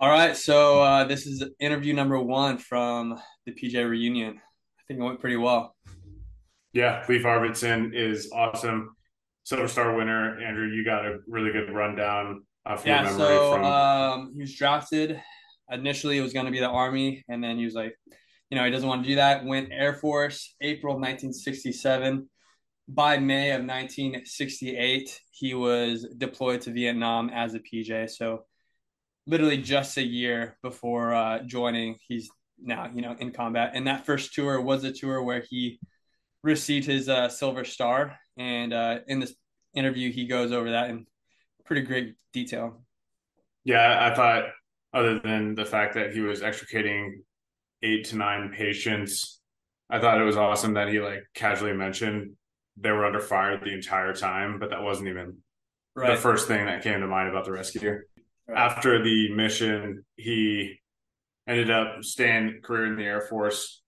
All right, so uh, this is interview number one from the PJ reunion. I think it went pretty well. Yeah, Leif Arvidson is awesome. Silver Star winner. Andrew, you got a really good rundown uh, from Yeah, memory so from. um, he was drafted. Initially, it was going to be the Army, and then he was like, you know, he doesn't want to do that. Went Air Force, April of 1967. By May of 1968, he was deployed to Vietnam as a PJ. So literally just a year before uh, joining, he's now you know in combat. And that first tour was a tour where he received his uh, Silver Star, and uh, in this interview, he goes over that in pretty great detail. Yeah, I thought other than the fact that he was extricating eight to nine patients, I thought it was awesome that he like casually mentioned they were under fire the entire time, but that wasn't even Right. the first thing that came to mind about the rescue. After the mission, he ended up staying career in the Air Force,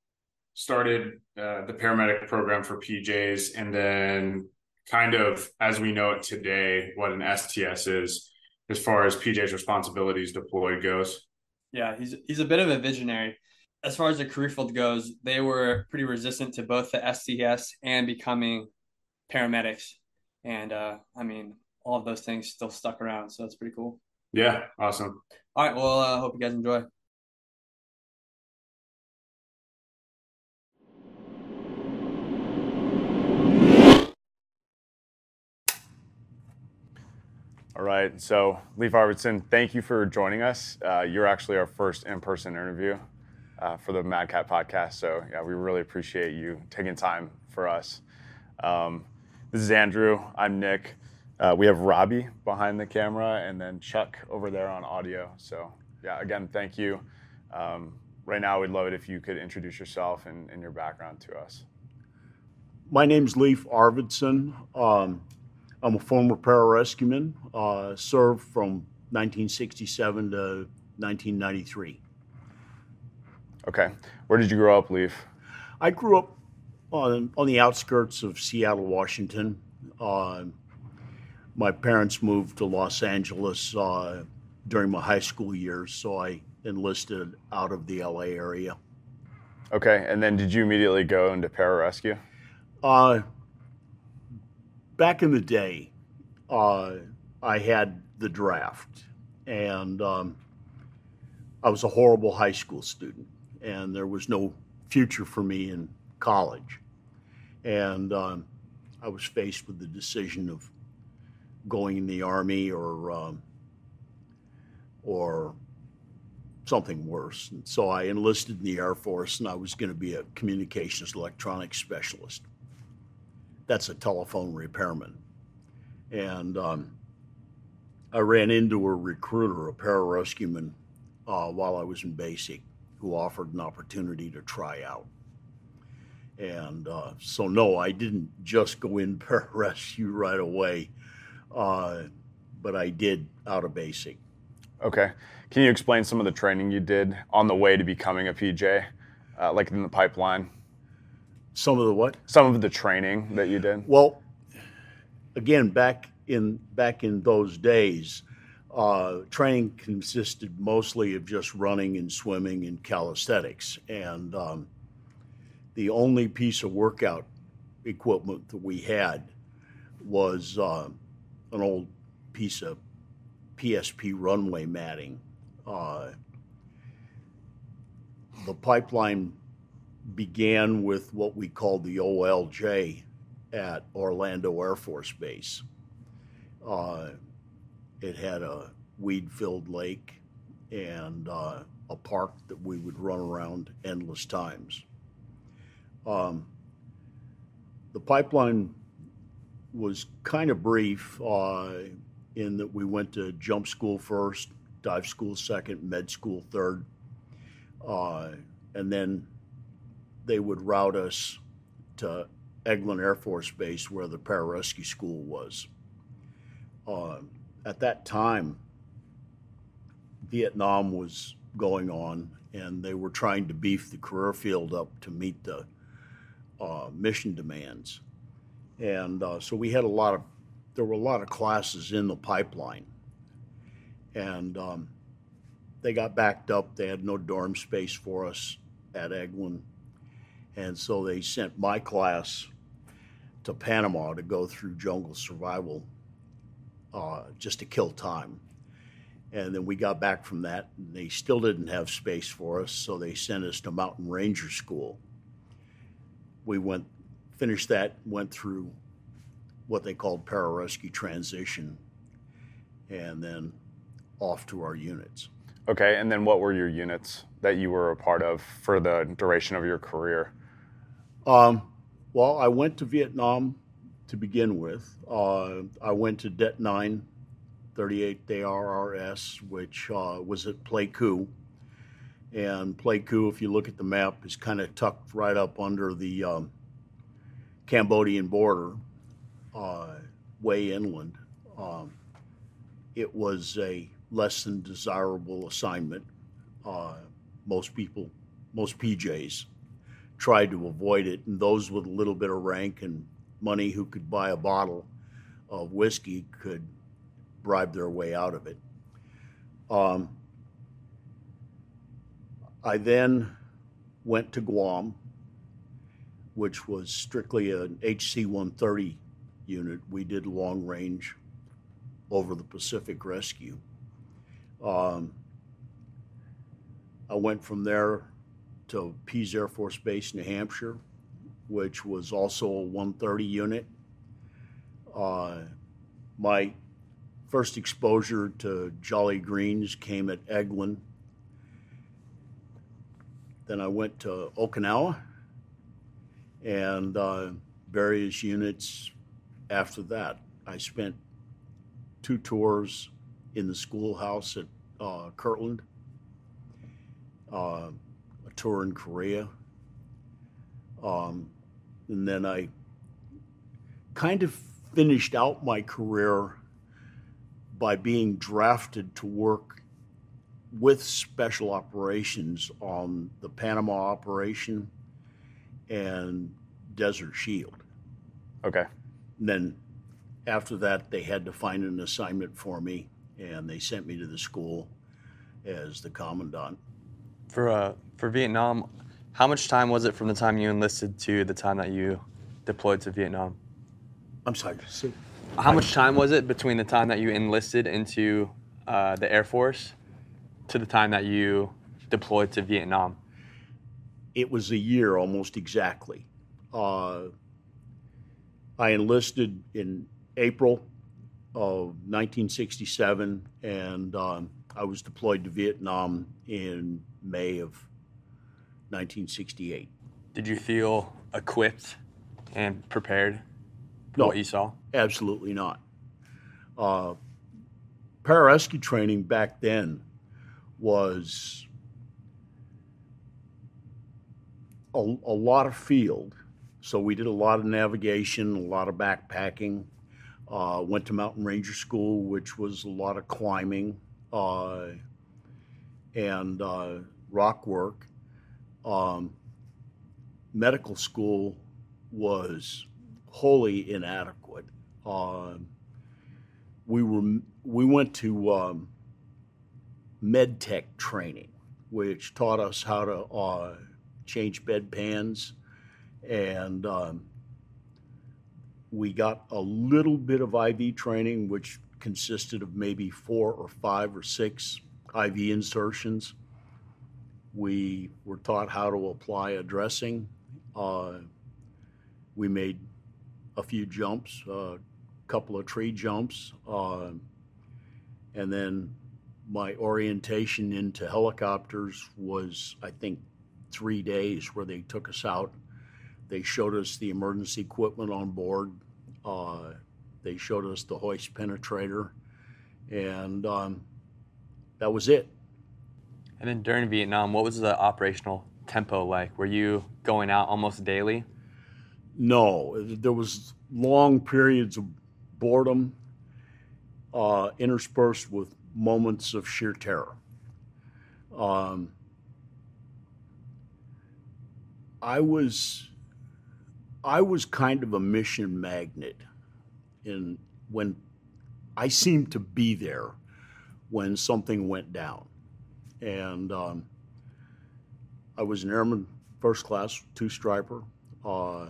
started uh, the paramedic program for PJs, and then kind of as we know it today, what an STS is as far as PJ's responsibilities deployed goes. Yeah, he's he's a bit of a visionary. As far as the career field goes, they were pretty resistant to both the STS and becoming paramedics. And uh, I mean, all of those things still stuck around, so that's pretty cool. Yeah, awesome. All right, well, I uh, hope you guys enjoy. All right. So, Leif Arvidson, thank you for joining us. Uh, you're actually our first in-person interview uh, for the Mad Cat podcast. So, yeah, we really appreciate you taking time for us. Um, this is Andrew. I'm Nick. Uh, we have Robbie behind the camera, and then Chuck over there on audio. So, yeah, again, thank you. Um, right now, we'd love it if you could introduce yourself and, and your background to us. My name's Leif Arvidson. Um, I'm a former pararescueman, uh, served from 1967 to 1993. Okay. Where did you grow up, Leif? I grew up on, on the outskirts of Seattle, Washington. Uh, my parents moved to Los Angeles uh, during my high school years, so I enlisted out of the LA area. Okay. And then did you immediately go into pararescue? Uh, back in the day, uh, I had the draft, and um, I was a horrible high school student, and there was no future for me in college. And um, I was faced with the decision of going in the army or um, or something worse. And so I enlisted in the Air Force, and I was going to be a communications electronics specialist that's a telephone repairman. And um, I ran into a recruiter, a pararescueman, uh, while I was in basic, who offered an opportunity to try out. And uh, so, no, I didn't just go in pararescue right away, uh, but I did out of basic. Okay. Can you explain some of the training you did on the way to becoming a PJ, uh, like in the pipeline? Some of the what? Some of the training that you did. Well, again, back in back in those days, uh, training consisted mostly of just running and swimming and calisthenics, and um, the only piece of workout equipment that we had was uh, an old piece of PSP runway matting. Uh, the pipeline began with what we called the OLJ at Orlando Air Force Base. Uh, it had a weed filled lake and uh, a park that we would run around endless times. Um, the pipeline was kind of brief uh, in that we went to jump school first, dive school second, med school third, uh, and then they would route us to Eglin Air Force Base, where the pararescue school was. Uh, at that time, Vietnam was going on, and they were trying to beef the career field up to meet the uh, mission demands. And uh, so we had a lot of, there were a lot of classes in the pipeline. And um, they got backed up. They had no dorm space for us at Eglin. And so they sent my class to Panama to go through jungle survival uh, just to kill time. And then we got back from that, and they still didn't have space for us, so they sent us to Mountain Ranger School. We went, finished that, went through what they called pararescue transition, and then off to our units. Okay, and then what were your units that you were a part of for the duration of your career? Um, well, I went to Vietnam to begin with. Uh, I went to Det 9, 38th ARRS, which uh, was at Pleiku. And Pleiku, if you look at the map, is kind of tucked right up under the um, Cambodian border, uh, way inland. Um, it was a less than desirable assignment. Uh, most people, most PJs, tried to avoid it, and those with a little bit of rank and money who could buy a bottle of whiskey could bribe their way out of it. Um, I then went to Guam, which was strictly an HC 130 unit. We did long range over the Pacific Rescue. Um, I went from there to Pease Air Force Base, New Hampshire, which was also a 130 unit. Uh, my first exposure to Jolly Greens came at Eglin. Then I went to Okinawa and uh, various units after that. I spent two tours in the schoolhouse at uh, Kirtland, uh, a tour in Korea. Um, and then I kind of finished out my career by being drafted to work with special operations on the Panama operation and Desert Shield. Okay. And then after that, they had to find an assignment for me, and they sent me to the school as the commandant. For uh, for Vietnam, how much time was it from the time you enlisted to the time that you deployed to Vietnam? I'm sorry. So, How much time was it between the time that you enlisted into uh, the Air Force to the time that you deployed to Vietnam? It was a year almost exactly. Uh, I enlisted in April of 1967, and um, I was deployed to Vietnam in May of 1968. Did you feel equipped and prepared for No. what you saw? Absolutely not. Uh, pararescue training back then was a, a lot of field. So we did a lot of navigation, a lot of backpacking. Uh, went to Mountain Ranger School, which was a lot of climbing uh, and uh, rock work. Um, medical school was wholly inadequate. Um, we were we went to um, med tech training, which taught us how to uh, change bedpans, and um, we got a little bit of IV training, which consisted of maybe four or five or six IV insertions. We were taught how to apply a dressing. Uh, we made a few jumps, a couple of tree jumps, uh, and then my orientation into helicopters was, I think, three days where they took us out. They showed us the emergency equipment on board. Uh, they showed us the hoist penetrator, and um, that was it. And then during Vietnam, what was the operational tempo like? Were you going out almost daily? No, there was long periods of boredom uh, interspersed with moments of sheer terror. Um, I was, I was kind of a mission magnet, in when I seemed to be there when something went down, and um, I was an airman first class, two striper, uh,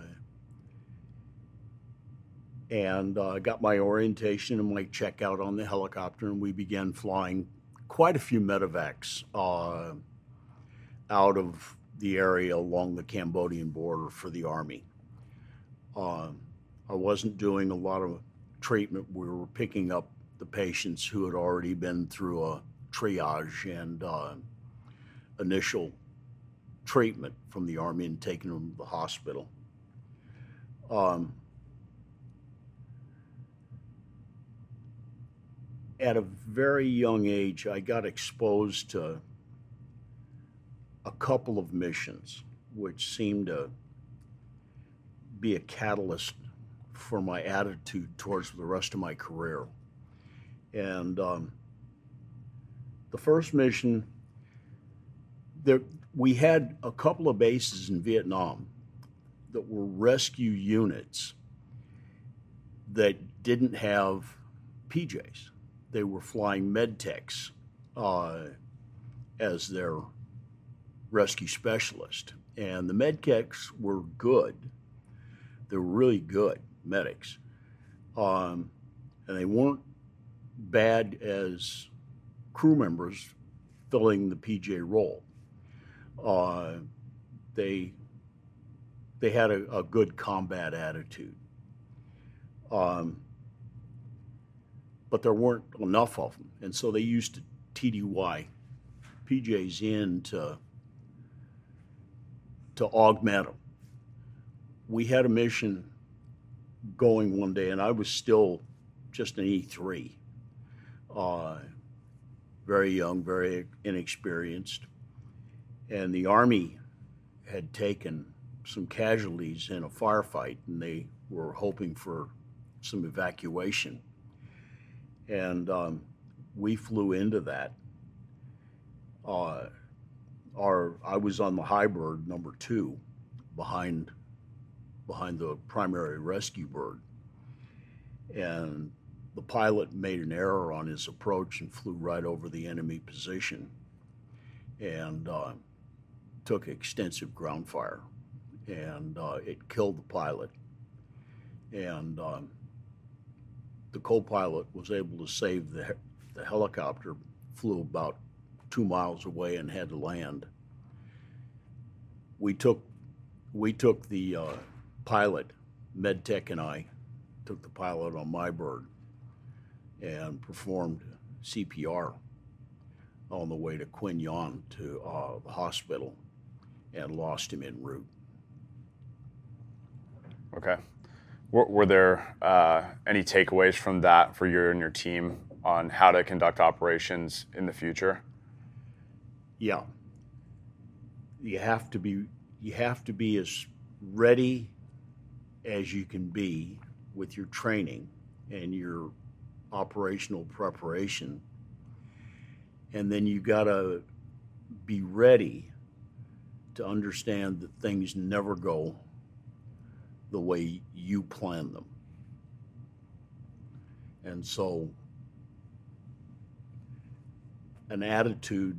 and uh, got my orientation and my checkout on the helicopter, and we began flying quite a few medevacs uh, out of the area along the Cambodian border for the Army. Uh, I wasn't doing a lot of treatment. We were picking up the patients who had already been through a triage and uh, initial treatment from the Army and taking them to the hospital. Um, at a very young age, I got exposed to a couple of missions which seemed to be a catalyst for my attitude towards the rest of my career. And um, the first mission, there, we had a couple of bases in Vietnam that were rescue units that didn't have PJs. They were flying medtechs uh, as their rescue specialist. And the medtechs were good. They were really good medics. Um, and they weren't bad as crew members filling the PJ role. Uh, they they had a, a good combat attitude. Um, but there weren't enough of them, and so they used to TDY PJs in to to augment them. We had a mission going one day, and I was still just an E3, uh, very young, very inexperienced, and the Army had taken some casualties in a firefight, and they were hoping for some evacuation. And um, we flew into that. Uh, I was on the Hybird number two, behind behind the primary rescue bird, and the pilot made an error on his approach and flew right over the enemy position, and uh, took extensive ground fire, and uh, it killed the pilot, and um, the co-pilot was able to save the the helicopter, flew about two miles away and had to land. We took we took the uh, pilot, MedTech and I took the pilot on my bird and performed CPR on the way to Qui Nhon to uh, the hospital and lost him en route. Okay. Were, were there uh, any takeaways from that for you and your team on how to conduct operations in the future? Yeah. You have to be you have to be as ready as you can be with your training and your operational preparation. And then you got to be ready to understand that things never go the way you plan them. And so, an attitude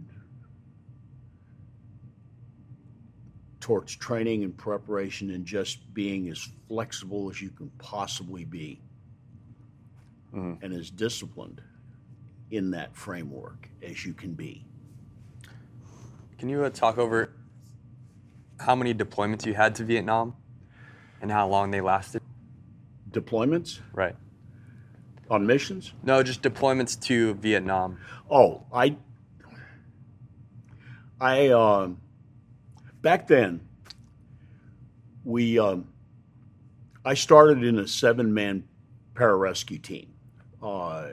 towards training and preparation and just being as flexible as you can possibly be Mhm. and as disciplined in that framework as you can be. Can you uh, talk over how many deployments you had to Vietnam and how long they lasted? Deployments Right. on missions? No, just deployments to Vietnam. Oh, I, I, um, back then, we, um, I started in a seven-man pararescue team, uh,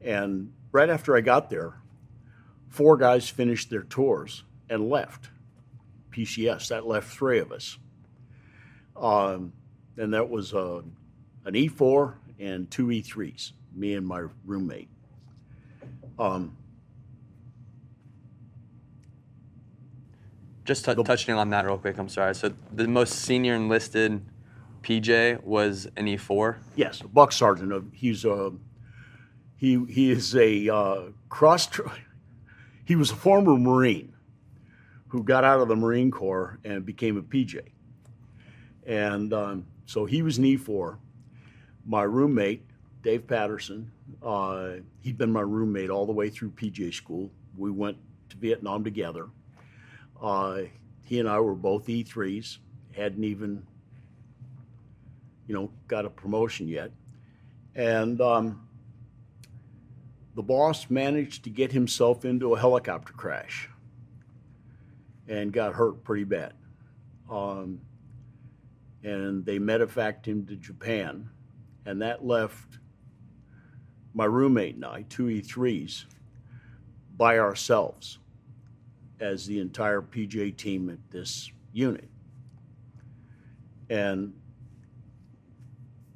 and right after I got there, four guys finished their tours and left. PCS that left three of us, um, and that was uh, an E4 and two E3s, me and my roommate. Um, Just t- touching on that real quick, I'm sorry. So the most senior enlisted PJ was an E E4. yes, a buck sergeant. uh, He's a he. He is a uh, cross. he was a former Marine who got out of the Marine Corps and became a PJ. And um, so he was an E4. My roommate, Dave Patterson, uh, he'd been my roommate all the way through PJ school. We went to Vietnam together. Uh, he and I were both E3s, hadn't even, you know, got a promotion yet. And um, the boss managed to get himself into a helicopter crash and got hurt pretty bad. Um, and they medevaced him to Japan, and that left my roommate and I, two E3s, by ourselves as the entire PJ team at this unit. And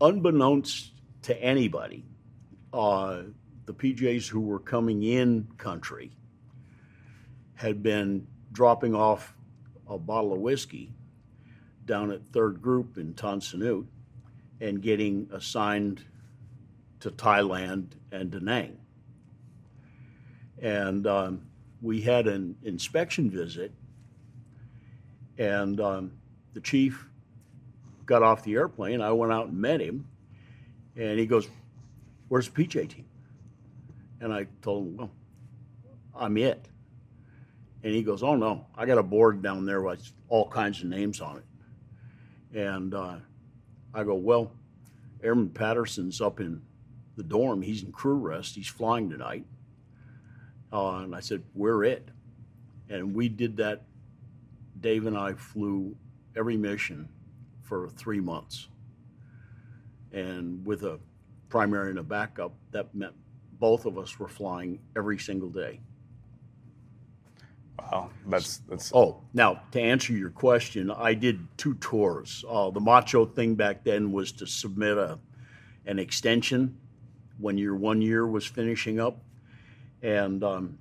unbeknownst to anybody, uh, the PJs who were coming in country had been dropping off a bottle of whiskey down at Third Group in Tan Son Nhut and getting assigned to Thailand and Da Nang. And um, we had an inspection visit, and um, the chief got off the airplane. I went out and met him, and he goes, Where's the PJ team? And I told him, Well, I'm it. And he goes, Oh no, I got a board down there with all kinds of names on it. And uh, I go, Well, Airman Patterson's up in the dorm. He's in crew rest. He's flying tonight. Uh, and I said, We're it. And we did that. Dave and I flew every mission for three months. And with a primary and a backup, that meant both of us were flying every single day. Wow, that's that's. Oh, now to answer your question, I did two tours. Uh, the macho thing back then was to submit a an extension when your one year was finishing up, and um,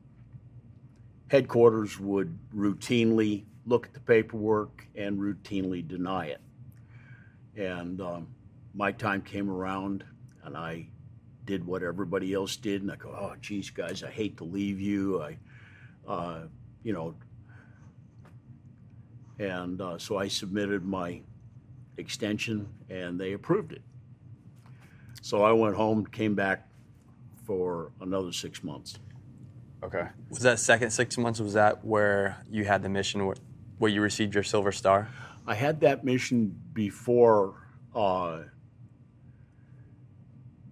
headquarters would routinely look at the paperwork and routinely deny it. And um, my time came around, and I did what everybody else did, and I go, "Oh, geez, guys, I hate to leave you. I." Uh, you know, and uh, so I submitted my extension and they approved it. So I went home, came back for another six months. Okay. Was that second six months? Was that where you had the mission where, where you received your silver star? I had that mission before uh,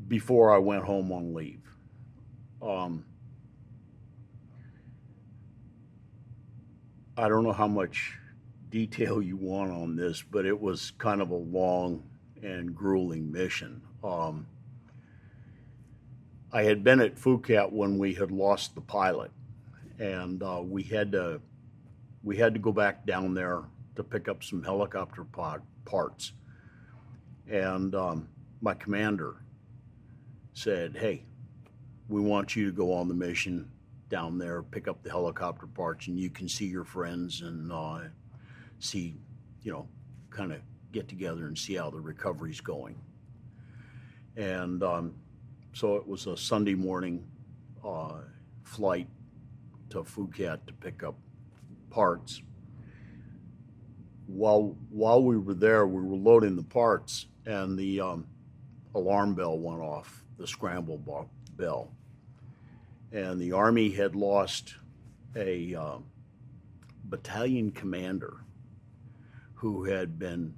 before I went home on leave. Um, I don't know how much detail you want on this, but it was kind of a long and grueling mission. Um, I had been at Phu Cat when we had lost the pilot, and uh, we had to we had to go back down there to pick up some helicopter pod, parts. And um, my commander said, "Hey, we want you to go on the mission down there, pick up the helicopter parts, and you can see your friends and uh, see, you know, kind of get together and see how the recovery's going. And um, so it was a Sunday morning uh, flight to Phu Cat to pick up parts. While while we were there, we were loading the parts, and the um, alarm bell went off, the scramble bell and the Army had lost a uh, battalion commander who had been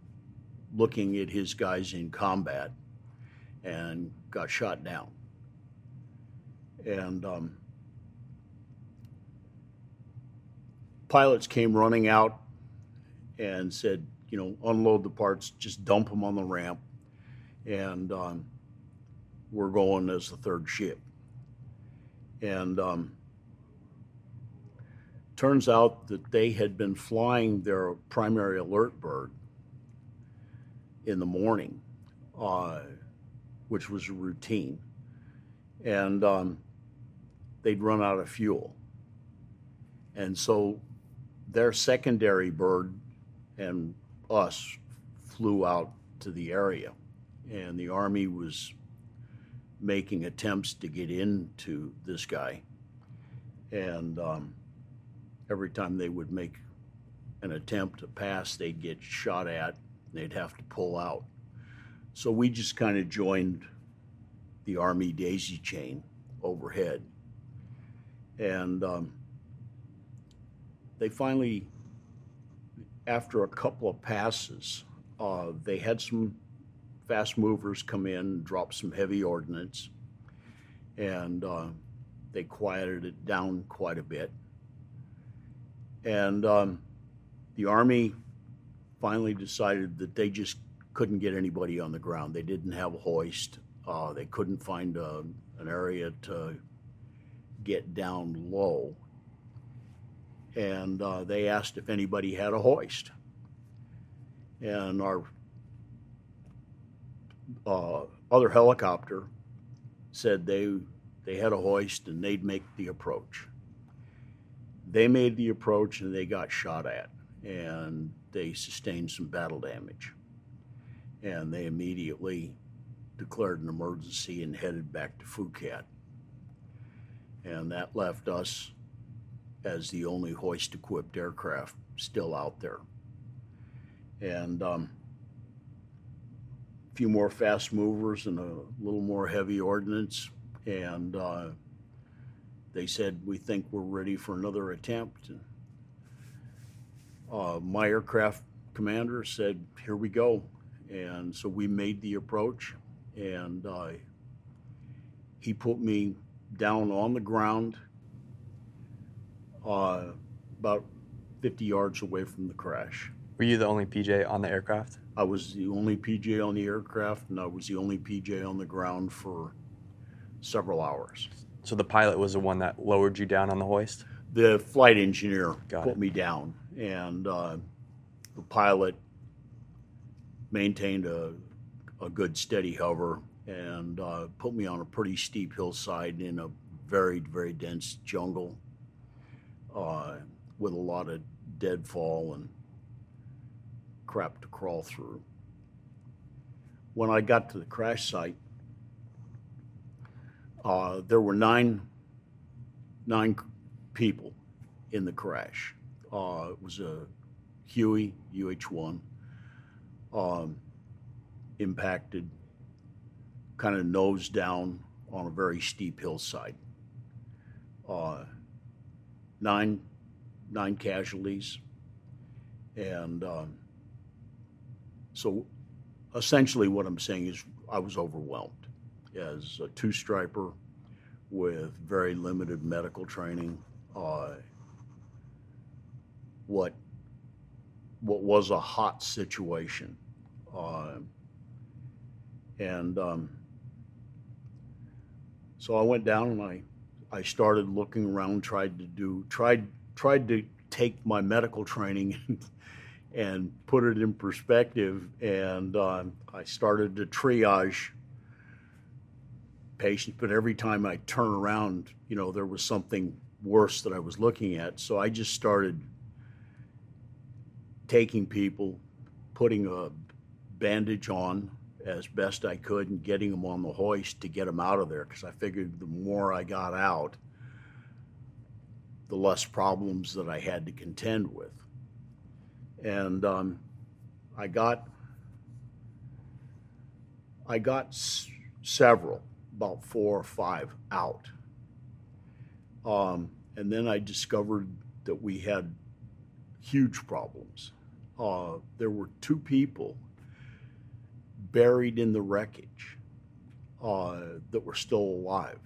looking at his guys in combat and got shot down. And um, pilots came running out and said, you know, unload the parts, just dump them on the ramp, and um, we're going as the third ship. And um, turns out that they had been flying their primary alert bird in the morning, uh, which was a routine. And um, they'd run out of fuel. And so their secondary bird and us flew out to the area. And the Army was making attempts to get into this guy. and um, every time they would make an attempt to pass, they'd get shot at. They'd have to pull out. So we just kind of joined the Army daisy chain overhead. And um, they finally, after a couple of passes, uh, they had some fast movers come in, drop some heavy ordnance, and uh, they quieted it down quite a bit. And um, the Army finally decided that they just couldn't get anybody on the ground. They didn't have a hoist. Uh, they couldn't find a, uh, an area to get down low. And uh, they asked if anybody had a hoist. And our uh, other helicopter said they they had a hoist and they'd make the approach. They made the approach and they got shot at, and they sustained some battle damage. And they immediately declared an emergency and headed back to Phu Cat. And that left us as the only hoist equipped aircraft still out there. And um, a few more fast movers and a little more heavy ordnance. And uh, they said, We think we're ready for another attempt. And, uh, my aircraft commander said, Here we go. And so we made the approach, and uh, he put me down on the ground uh, about 50 yards away from the crash. Were you the only PJ on the aircraft? I was the only PJ on the aircraft, and I was the only PJ on the ground for several hours. So the pilot was the one that lowered you down on the hoist? The flight engineer Got put it. me down, and uh, the pilot maintained a, a good steady hover and uh, put me on a pretty steep hillside in a very, very dense jungle uh, with a lot of deadfall and crap to crawl through. When I got to the crash site, uh, there were nine nine people in the crash. Uh, it was a Huey UH-1 um, impacted, kind of nose down on a very steep hillside. Uh, nine nine casualties, and um, so essentially what I'm saying is I was overwhelmed as a two striper with very limited medical training. Uh, what what was a hot situation, uh, and um, so I went down and I I started looking around, tried to do tried tried to take my medical training and, put it in perspective, and um, I started to triage patients, but every time I turn around, you know, there was something worse that I was looking at. So I just started taking people, putting a bandage on as best I could, and getting them on the hoist to get them out of there because I figured the more I got out, the less problems that I had to contend with. And um, I got I got s- several about four or five out. Um, and then I discovered that we had huge problems. Uh, there were two people buried in the wreckage uh, that were still alive.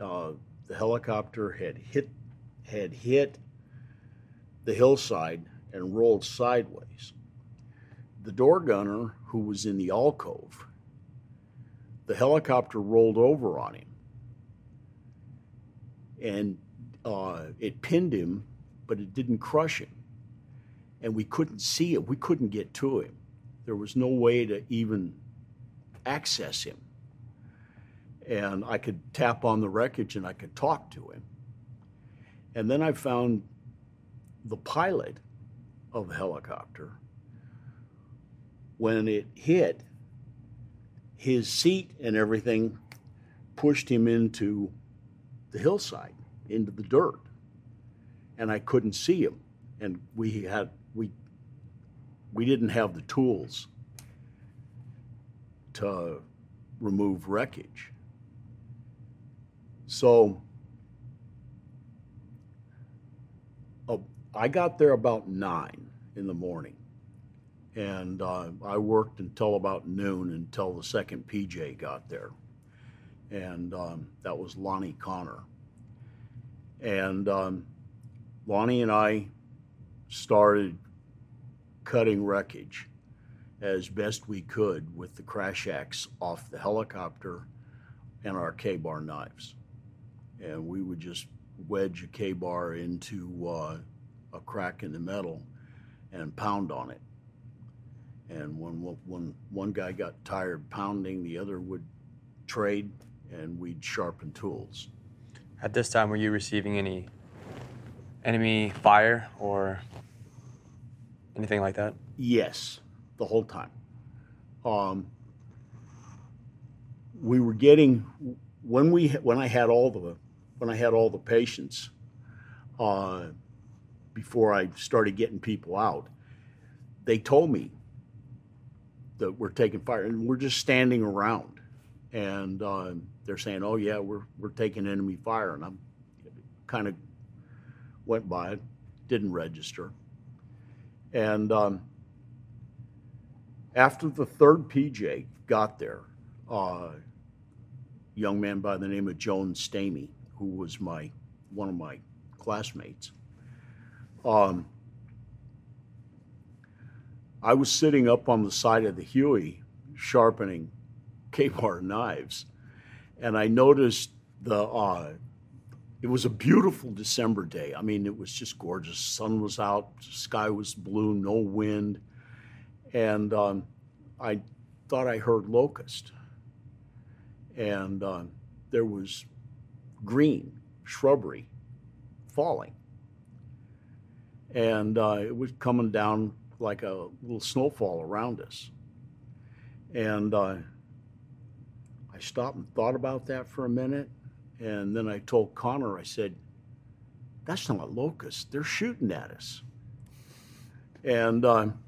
Uh, the helicopter had hit had hit the hillside and rolled sideways. The door gunner, who was in the alcove, the helicopter rolled over on him and uh, it pinned him, but it didn't crush him. And we couldn't see him. we couldn't get to him. There was no way to even access him. And I could tap on the wreckage and I could talk to him. And then I found the pilot of the helicopter. When it hit, his seat and everything pushed him into the hillside, into the dirt. and I couldn't see him. And we had we we didn't have the tools to remove wreckage. So uh, I got there about nine in the morning, and uh, I worked until about noon until the second PJ got there, and um, that was Lonnie Connor. And um, Lonnie and I started cutting wreckage as best we could with the crash axe off the helicopter and our K bar knives. And we would just wedge a K bar into uh, a crack in the metal and pound on it. And when, when one guy got tired pounding, the other would trade and we'd sharpen tools. At this time, were you receiving any enemy fire or anything like that? Yes, the whole time. Um, we were getting when we when I had all the when I had all the patients uh, before I started getting people out. They told me that we're taking fire, and we're just standing around, and uh, they're saying, "Oh yeah, we're we're taking enemy fire," and I'm kind of went by it, didn't register, and um, after the third PJ got there, uh, young man by the name of Joan Stamey, who was my one of my classmates. Um, I was sitting up on the side of the Huey sharpening K-bar knives, and I noticed the. Uh, it was a beautiful December day. I mean, it was just gorgeous. Sun was out, sky was blue, no wind, and um, I thought I heard locust, and uh, there was green shrubbery falling, and uh, it was coming down like a little snowfall around us, and uh, I stopped and thought about that for a minute, and then I told Connor, I said, "That's not a locust. They're shooting at us." And um,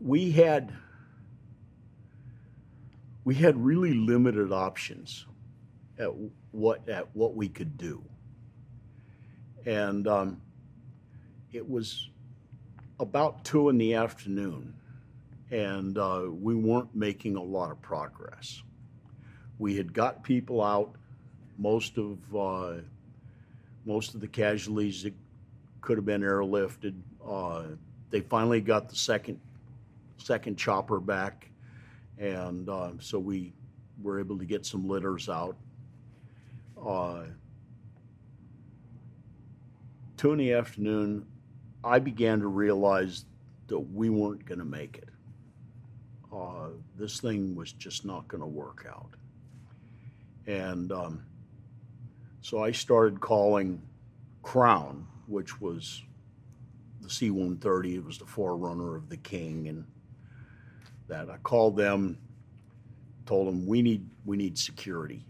we had we had really limited options at what at what we could do, and um, it was about two in the afternoon, and uh, we weren't making a lot of progress. We had got people out, most of uh, most of the casualties that could have been airlifted. Uh, they finally got the second second chopper back, and uh, so we were able to get some litters out. Uh, two in the afternoon, I began to realize that we weren't going to make it. Uh, this thing was just not going to work out. And um, so I started calling Crown, which was the C 130. It was the forerunner of the King. And that. I called them, told them we need we need security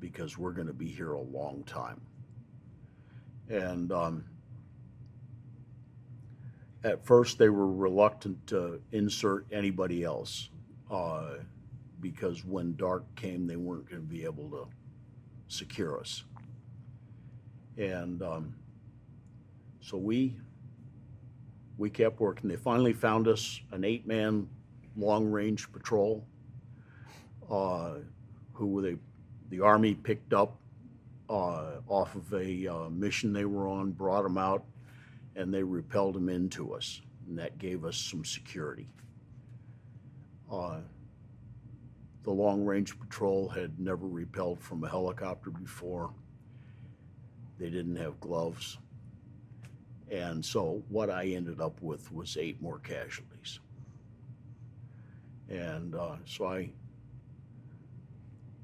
because we're going to be here a long time. And um, at first, they were reluctant to insert anybody else uh, because when dark came, they weren't going to be able to secure us. And um, so we we kept working. They finally found us an eight man long range patrol uh, who they, the Army picked up uh, off of a uh, mission they were on, brought them out, and they repelled them into us. And that gave us some security. Uh, the long range patrol had never repelled from a helicopter before. They didn't have gloves. And so what I ended up with was eight more casualties. And uh, so I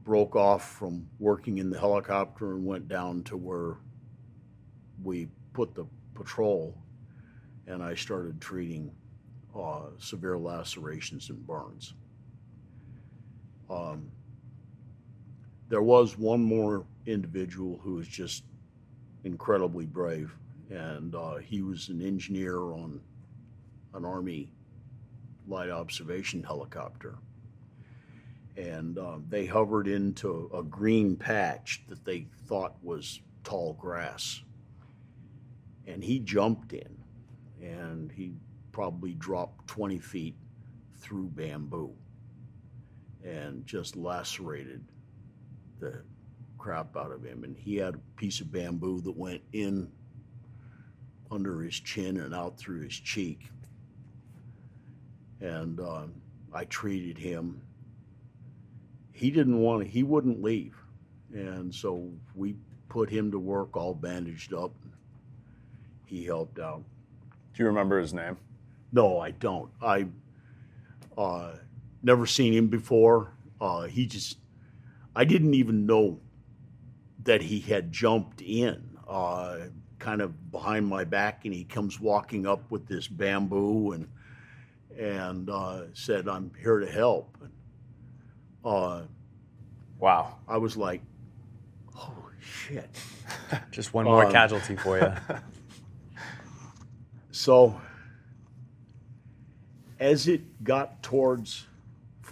broke off from working in the helicopter and went down to where we put the patrol, and I started treating uh, severe lacerations and burns. Um, there was one more individual who was just incredibly brave, and uh, he was an engineer on an Army light observation helicopter. And um, they hovered into a green patch that they thought was tall grass. And he jumped in, and he probably dropped 20 feet through bamboo and just lacerated the crap out of him. And he had a piece of bamboo that went in under his chin and out through his cheek. And um, I treated him. He didn't want to, he wouldn't leave. And so we put him to work all bandaged up. He helped out. Do you remember his name? No, I don't. I uh, never seen him before. Uh, he just, I didn't even know that he had jumped in, uh, kind of behind my back, and he comes walking up with this bamboo and and uh, said, "I'm here to help." And, uh, Wow. I was like, "Holy shit!" Just one more Um, casualty for you. So, as it got towards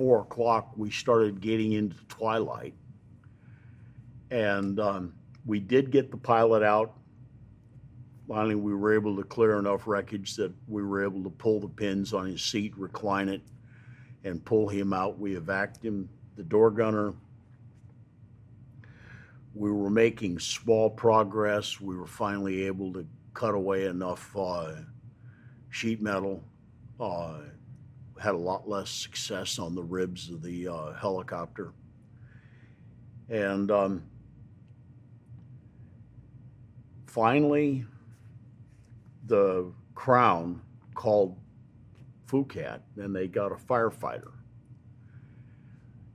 four o'clock, we started getting into twilight. And um, we did get the pilot out. Finally, we were able to clear enough wreckage that we were able to pull the pins on his seat, recline it, and pull him out. We evacuated him, the door gunner. We were making small progress. We were finally able to cut away enough uh, sheet metal. Uh, had a lot less success on the ribs of the uh, helicopter. And um, finally, the Crown called Phu Cat and they got a firefighter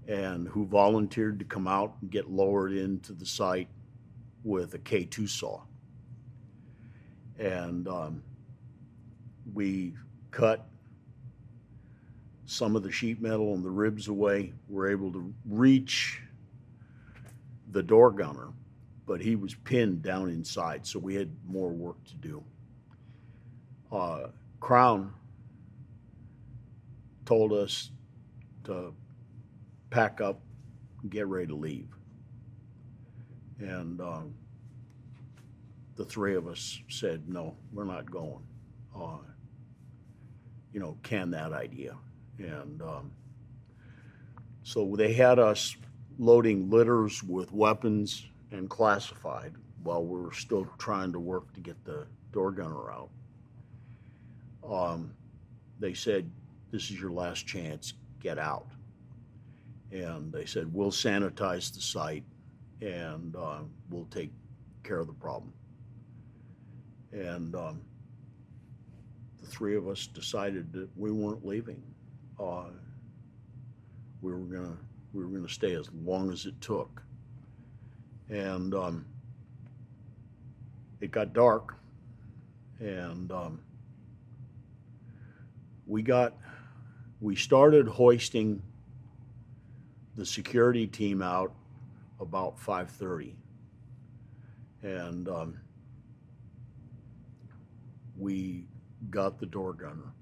and who volunteered to come out and get lowered into the site with a K2 saw. And um, we cut some of the sheet metal and the ribs away. We're able to reach the door gunner, but he was pinned down inside, so we had more work to do. Uh, Crown told us to pack up and get ready to leave. And um, the three of us said, no, we're not going. Uh, you know, can that idea. And um, so they had us loading litters with weapons and classified while we were still trying to work to get the door gunner out. Um, they said, This is your last chance, get out. And they said, We'll sanitize the site and uh, we'll take care of the problem. And um, the three of us decided that we weren't leaving. Uh, we were gonna we were gonna stay as long as it took. And um, it got dark, and um, we got we started hoisting the security team out about 5:30, and um, we got the door gunner.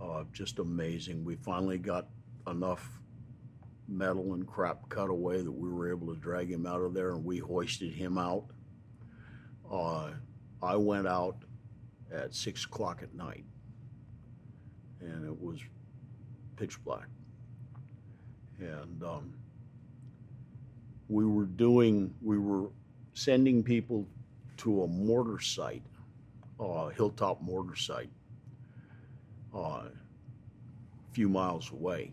Uh, just amazing. We finally got enough metal and crap cut away that we were able to drag him out of there, and we hoisted him out. Uh, I went out at six o'clock at night, and it was pitch black. And um, we were doing, we were sending people to a mortar site, uh, hilltop mortar site, a few miles away.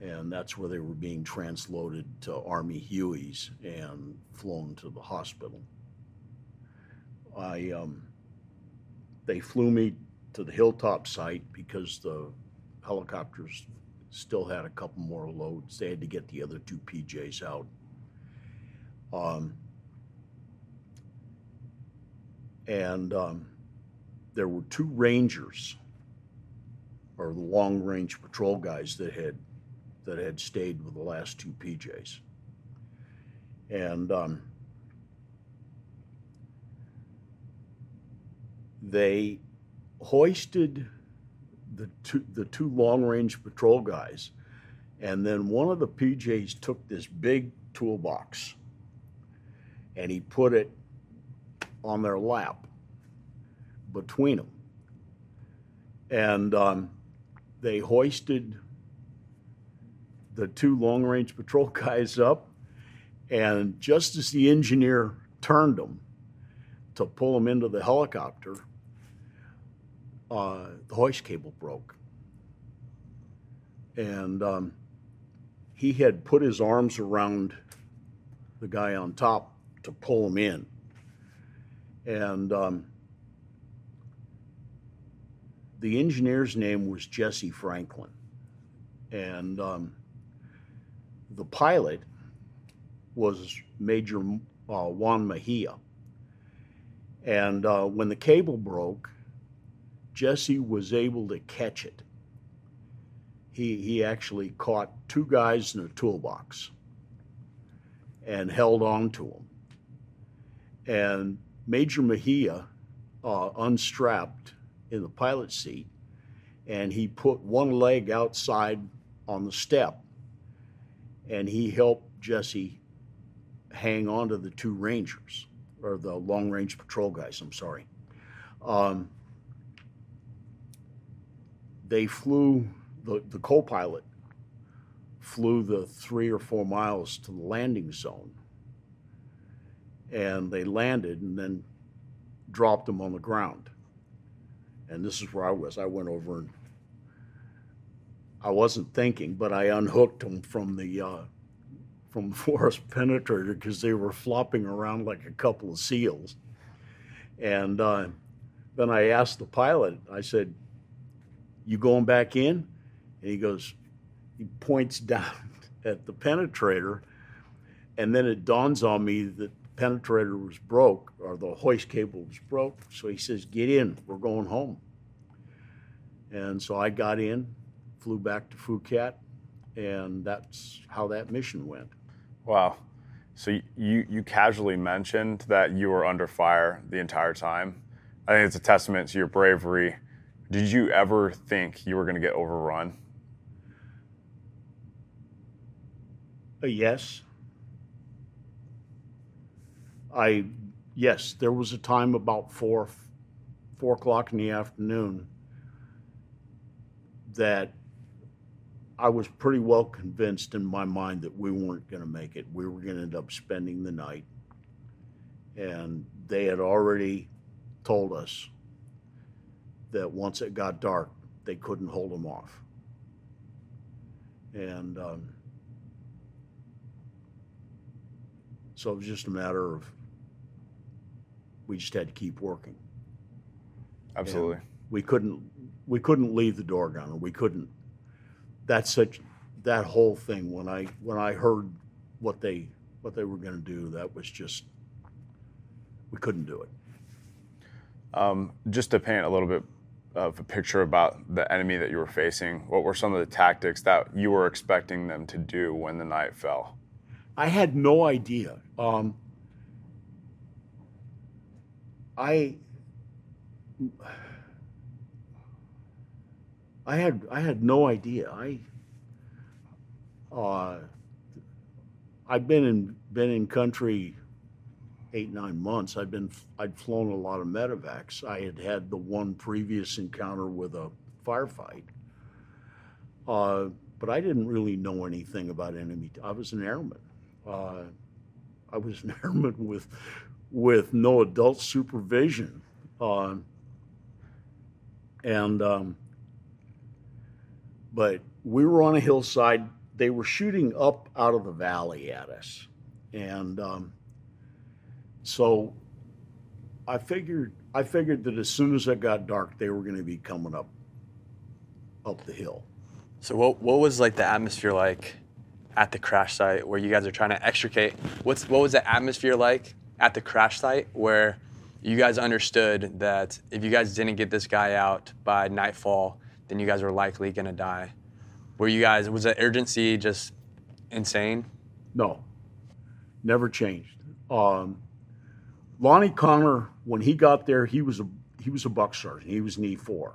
And that's where they were being transloaded to Army Hueys and flown to the hospital. I, um, they flew me to the hilltop site because the helicopters still had a couple more loads. They had to get the other two PJs out. Um, and um, there were two rangers or the long range patrol guys that had that had stayed with the last two PJs. and um, they hoisted the two the two long range patrol guys, and then one of the PJs took this big toolbox, and he put it on their lap between them, and um, they hoisted the two long range patrol guys up, and just as the engineer turned them to pull them into the helicopter uh, the hoist cable broke. And um, he had put his arms around the guy on top to pull him in. And um, the engineer's name was Jesse Franklin. And um, the pilot was Major uh, Juan Mejia. And uh, when the cable broke, Jesse was able to catch it. He, he actually caught two guys in a toolbox and held on to them. And Major Mejia uh, unstrapped in the pilot seat and he put one leg outside on the step and he helped Jesse hang on to the two Rangers or the long range patrol guys, I'm sorry. Um, they flew the, the co-pilot flew the three or four miles to the landing zone and they landed and then dropped them on the ground and this is where i was i went over and i wasn't thinking but i unhooked them from the uh, from the forest penetrator because they were flopping around like a couple of seals and uh, then i asked the pilot i said you going back in? And he goes, he points down at the penetrator, and then it dawns on me that penetrator was broke or the hoist cable was broke. So he says, Get in, we're going home. And so I got in, flew back to Phu Cat, and that's how that mission went. Wow. So you, you casually mentioned that you were under fire the entire time. I think it's a testament to your bravery did you ever think you were going to get overrun? Uh, yes. I yes, there was a time about four four o'clock in the afternoon that I was pretty well convinced in my mind that we weren't going to make it. We were going to end up spending the night, and they had already told us that once it got dark, they couldn't hold them off. And um, so it was just a matter of we just had to keep working. Absolutely. And we couldn't we couldn't leave the door gunner. We couldn't. That's such that whole thing when I when I heard what they what they were going to do, that was just we couldn't do it. Um, just to paint a little bit of a picture about the enemy that you were facing? What were some of the tactics that you were expecting them to do when the night fell? I had no idea. Um, I I had I had no idea. I uh, I've been in been in country eight nine months, I'd been I'd flown a lot of medevacs. I had had the one previous encounter with a firefight, uh, but I didn't really know anything about enemy. I was an airman. Uh, I was an airman with with no adult supervision, uh, and um, but we were on a hillside. They were shooting up out of the valley at us, and um, so I figured I figured that as soon as it got dark, they were going to be coming up up the hill. So what what was like the atmosphere like at the crash site where you guys are trying to extricate? What's what was the atmosphere like at the crash site where you guys understood that if you guys didn't get this guy out by nightfall, then you guys were likely going to die? Were you guys was the urgency just insane? No, never changed. Um, Lonnie Connor, when he got there, he was a he was a buck sergeant. He was an E four,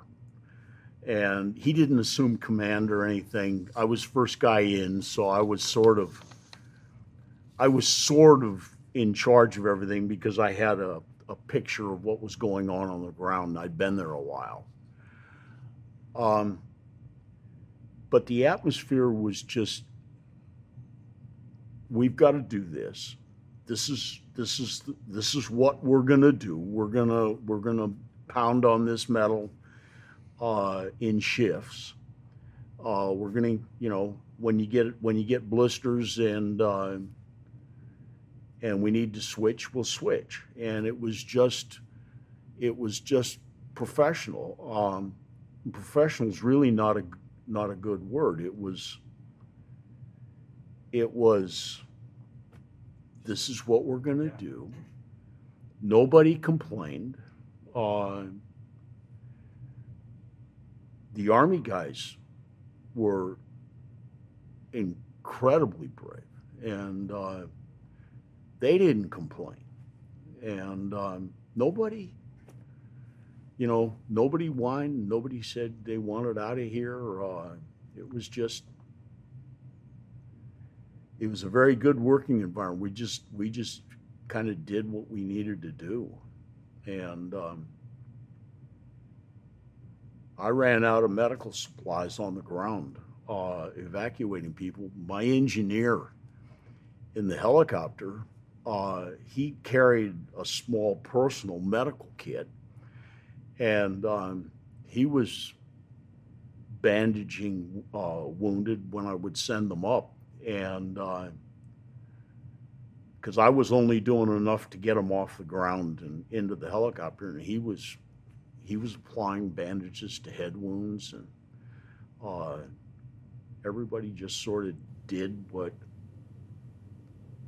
and he didn't assume command or anything. I was first guy in, so I was sort of I was sort of in charge of everything because I had a, a picture of what was going on on the ground. I'd been there a while. Um, but the atmosphere was just we've got to do this this is this is this is what we're going to do we're going to we're going to pound on this metal uh, in shifts uh, we're going to you know when you get when you get blisters and uh, and we need to switch we'll switch and it was just it was just professional um, professional is really not a not a good word. It was it was this is what we're going to do. Nobody complained. Uh, the army guys were incredibly brave, and uh, they didn't complain. And um, nobody you know, nobody whined. Nobody said they wanted out of here. Uh, it was just, it was a very good working environment. We just, we just kind of did what we needed to do, and um, I ran out of medical supplies on the ground, uh, evacuating people. My engineer in the helicopter, uh, he carried a small personal medical kit and um, he was bandaging uh, wounded when I would send them up, and because uh, I was only doing enough to get them off the ground and into the helicopter, and he was he was applying bandages to head wounds, and uh, everybody just sort of did what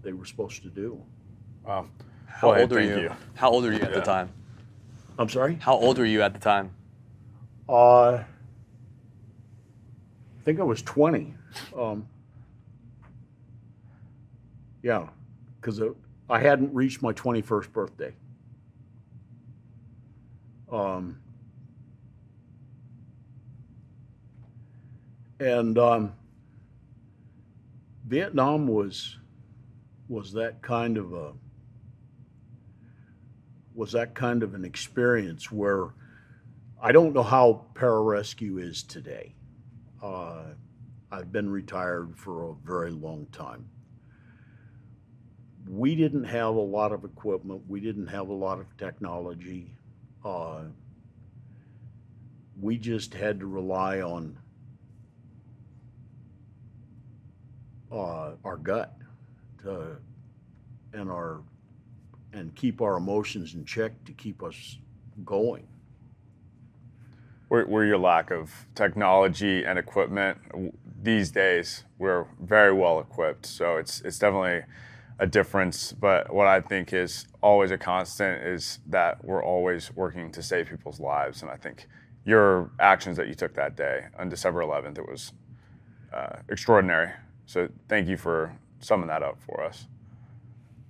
they were supposed to do. Wow. How old were you? you? How old were you at yeah. the time? I'm sorry? How old were you at the time? Uh, I think I was 20. Um, yeah, because I hadn't reached my 21st birthday. Um, and um, Vietnam was was that kind of a was that kind of an experience where I don't know how pararescue is today. Uh, I've been retired for a very long time. We didn't have a lot of equipment. We didn't have a lot of technology. Uh, we just had to rely on uh, our gut to, and our and keep our emotions in check to keep us going. Where, where your lack of technology and equipment these days, we're very well equipped. So it's it's definitely a difference. But what I think is always a constant is that we're always working to save people's lives. And I think your actions that you took that day on December 11th, it was uh, extraordinary. So thank you for summing that up for us.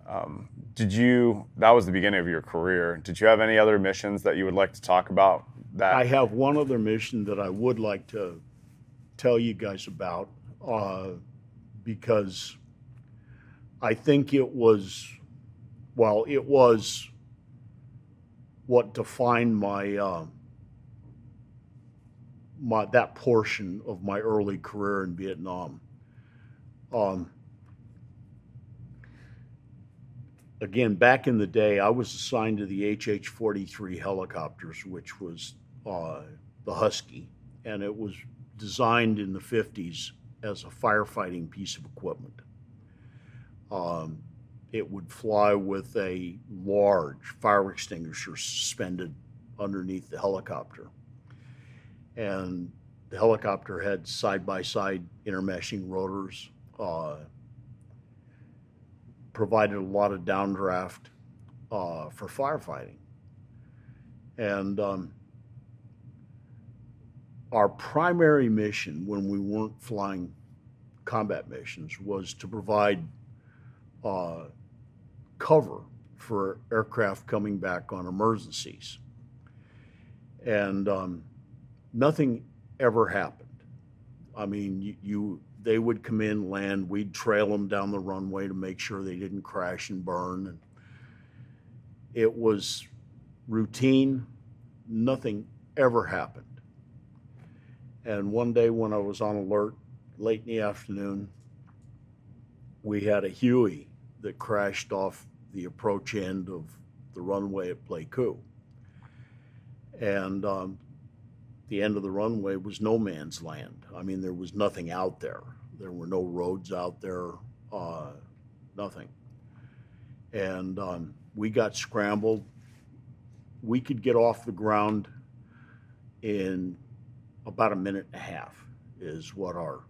Um, did you? That was the beginning of your career. Did you have any other missions that you would like to talk about? That I have one other mission that I would like to tell you guys about uh, because I think it was, well, it was what defined my. Uh, my, that portion of my early career in Vietnam. Um, again, back in the day, I was assigned to the HH 43 helicopters, which was uh, the Husky, and it was designed in the 50s as a firefighting piece of equipment. Um, it would fly with a large fire extinguisher suspended underneath the helicopter. And the helicopter had side by side intermeshing rotors. Uh, provided a lot of downdraft uh, for firefighting. And um, our primary mission when we weren't flying combat missions was to provide uh, cover for aircraft coming back on emergencies. And um, nothing ever happened. I mean, you, you, they would come in, land, we'd trail them down the runway to make sure they didn't crash and burn. And it was routine. Nothing ever happened. And one day when I was on alert, late in the afternoon, we had a Huey that crashed off the approach end of the runway at Pleiku. And um, the end of the runway was no man's land. I mean, there was nothing out there. There were no roads out there, uh, nothing. And um, we got scrambled. We could get off the ground in about a minute and a half, is what our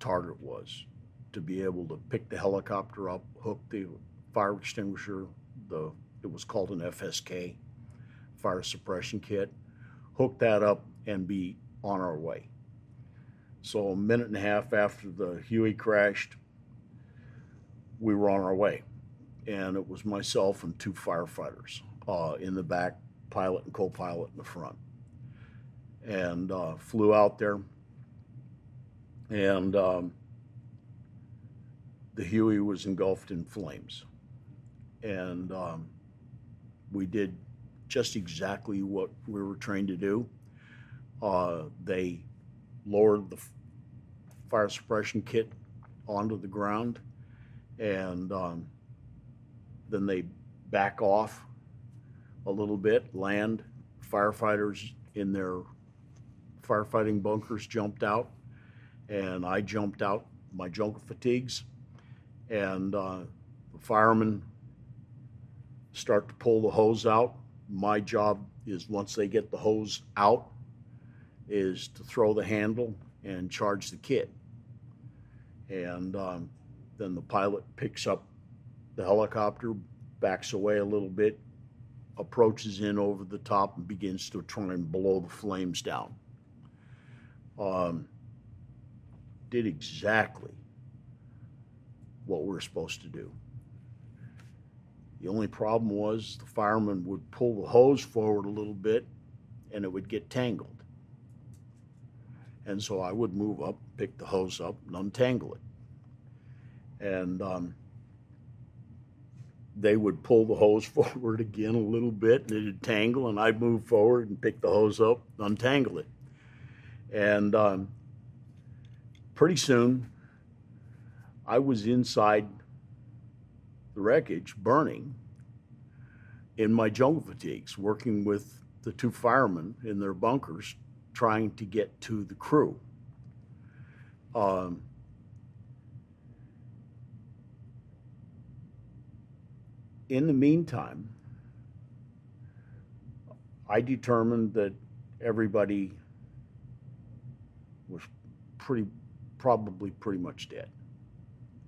target was to be able to pick the helicopter up, hook the fire extinguisher, the it was called an FSK, fire suppression kit, hook that up and be on our way. So a minute and a half after the Huey crashed, we were on our way, and it was myself and two firefighters uh, in the back, pilot and co-pilot in the front, and uh, flew out there, and um, the Huey was engulfed in flames, and um, we did just exactly what we were trained to do. Uh, they lowered the fire suppression kit onto the ground, and um, then they back off a little bit, land. Firefighters in their firefighting bunkers jumped out, and I jumped out my jungle fatigues, and uh, the firemen start to pull the hose out. My job is once they get the hose out, is to throw the handle and charge the kit. And um, then the pilot picks up the helicopter, backs away a little bit, approaches in over the top, and begins to try and blow the flames down. Um, did exactly what we're supposed to do. The only problem was the fireman would pull the hose forward a little bit and it would get tangled. And so I would move up, pick the hose up, and untangle it. And um, they would pull the hose forward again a little bit, and it'd tangle, and I'd move forward and pick the hose up, untangle it. And um, pretty soon, I was inside the wreckage, burning, in my jungle fatigues, working with the two firemen in their bunkers trying to get to the crew. Um, in the meantime, I determined that everybody was pretty, probably pretty much dead.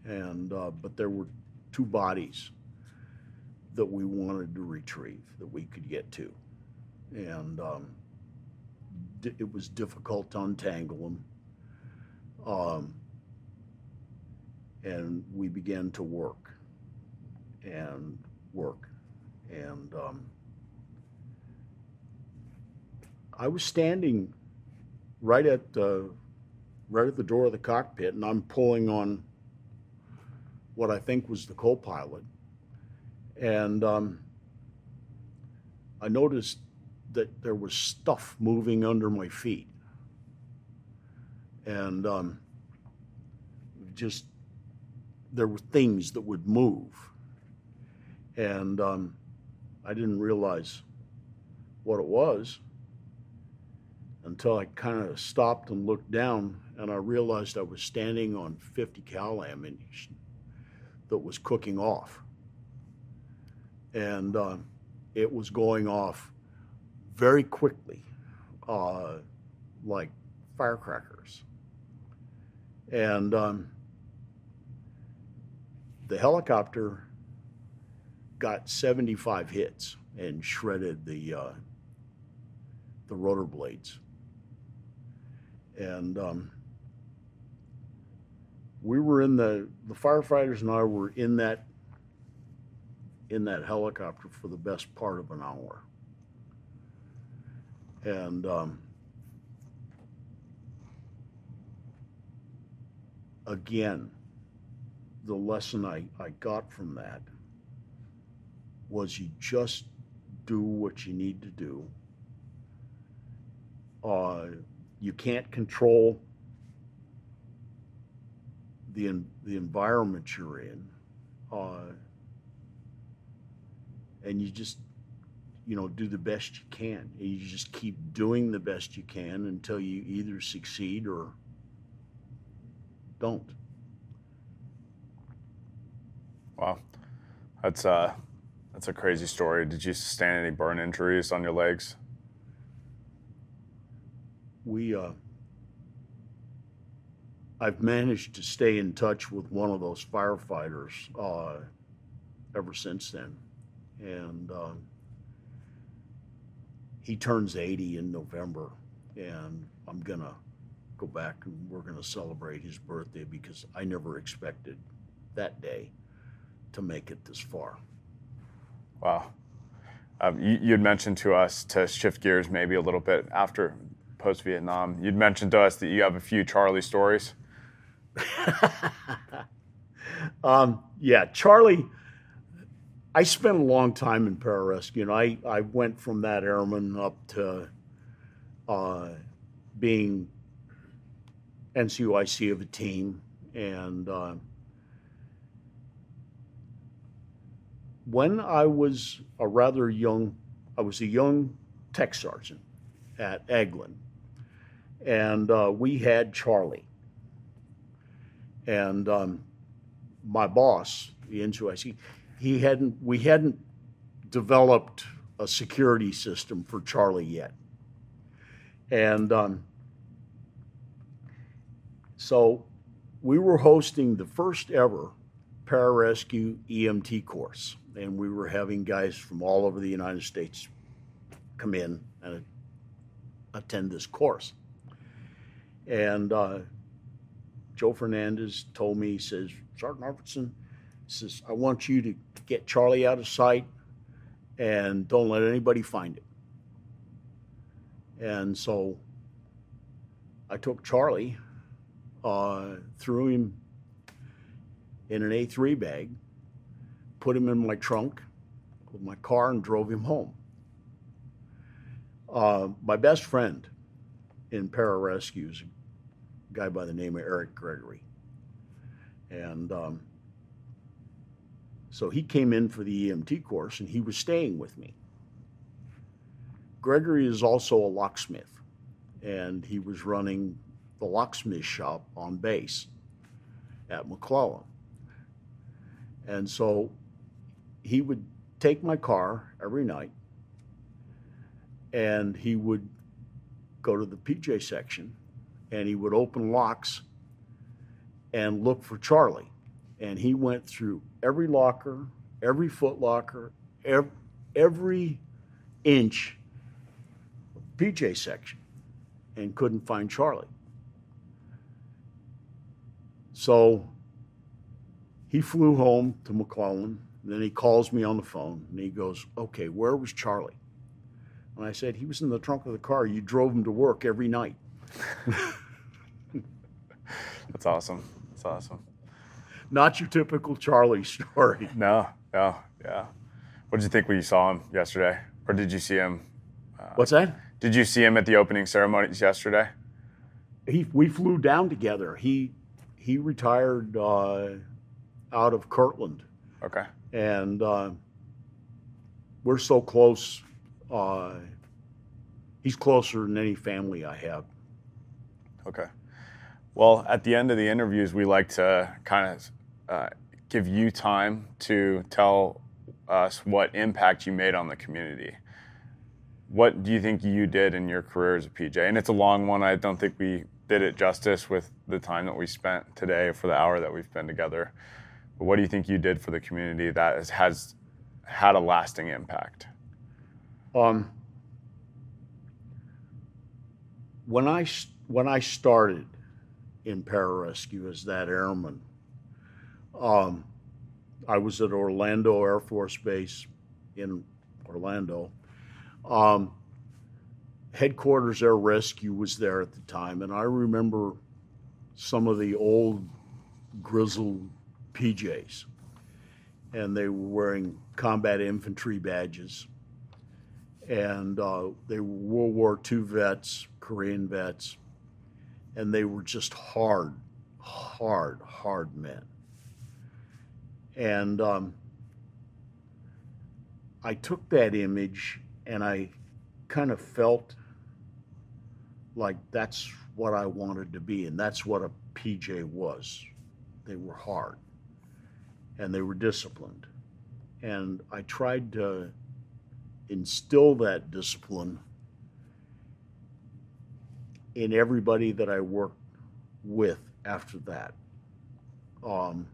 And, uh, but there were two bodies that we wanted to retrieve, that we could get to. And um, it was difficult to untangle them. Um, and we began to work and work. And um, I was standing right at the right at the door of the cockpit, and I'm pulling on what I think was the co-pilot, and um, I noticed that there was stuff moving under my feet. And um, just there were things that would move. And um, I didn't realize what it was until I kind of stopped and looked down and I realized I was standing on 50 cal ammunition that was cooking off. And uh, it was going off very quickly, uh, like firecrackers. And um, the helicopter got 75 hits and shredded the uh, the rotor blades. And um, we were in the the firefighters and I were in that in that helicopter for the best part of an hour. And um, again, the lesson I, I got from that was you just do what you need to do. Uh, you can't control the the environment you're in, uh, and you just you know do the best you can. You just keep doing the best you can until you either succeed or don't. Wow, that's uh, that's a crazy story. Did you sustain any burn injuries on your legs? We uh, I've managed to stay in touch with one of those firefighters uh, ever since then, and uh, he turns 80 in November, and I'm gonna go back and we're gonna celebrate his birthday because I never expected that day to make it this far. Wow. Um, you, you'd mentioned to us to shift gears maybe a little bit after post Vietnam. You'd mentioned to us that you have a few Charlie stories. um, yeah, Charlie. I spent a long time in pararescue. Know, I, I went from that airman up to uh, being NCOIC of a team, and uh, when I was a rather young, I was a young tech sergeant at Eglin, and uh, we had Charlie. And um, my boss, the NCOIC, he hadn't, we hadn't developed a security system for Charlie yet. And um, so we were hosting the first ever pararescue EMT course and we were having guys from all over the United States come in and attend this course. And uh, Joe Fernandez told me, he says, Sergeant Arvidson, says, I want you to get Charlie out of sight and don't let anybody find it. And so I took Charlie, uh, threw him in an A3 bag, put him in my trunk of my car, and drove him home. Uh, my best friend in pararescue is a guy by the name of Eric Gregory. And um, so he came in for the EMT course and he was staying with me. Gregory is also a locksmith, and he was running the locksmith shop on base at McClellan. And so he would take my car every night and he would go to the PJ section and he would open locks and look for Charlie. And he went through every locker, every foot locker, every, every inch of PJ section and couldn't find Charlie. So he flew home to McClellan then he calls me on the phone and he goes, Okay, where was Charlie? And I said, He was in the trunk of the car. You drove him to work every night. That's awesome. That's awesome. Not your typical Charlie story. No, no, yeah. What did you think when you saw him yesterday? Or did you see him? Uh, What's that? Did you see him at the opening ceremonies yesterday? He, we flew down together. He he retired uh, out of Kirtland. Okay and uh, we're so close. Uh, he's closer than any family I have. Okay. Well, at the end of the interviews, we like to kind of uh, give you time to tell us what impact you made on the community. What do you think you did in your career as a PJ? And it's a long one. I don't think we did it justice with the time that we spent today for the hour that we've been together. But what do you think you did for the community that has, has had a lasting impact? Um, when I when I started in pararescue as that airman, um, I was at Orlando Air Force Base in Orlando. Um, headquarters Air Rescue was there at the time, and I remember some of the old grizzled PJs, and they were wearing combat infantry badges, and uh, they were World War II vets, Korean vets, and they were just hard, hard, hard men. And um, I took that image and I kind of felt like that's what I wanted to be, and that's what a PJ was. They were hard and they were disciplined. And I tried to instill that discipline in everybody that I worked with after that. Um,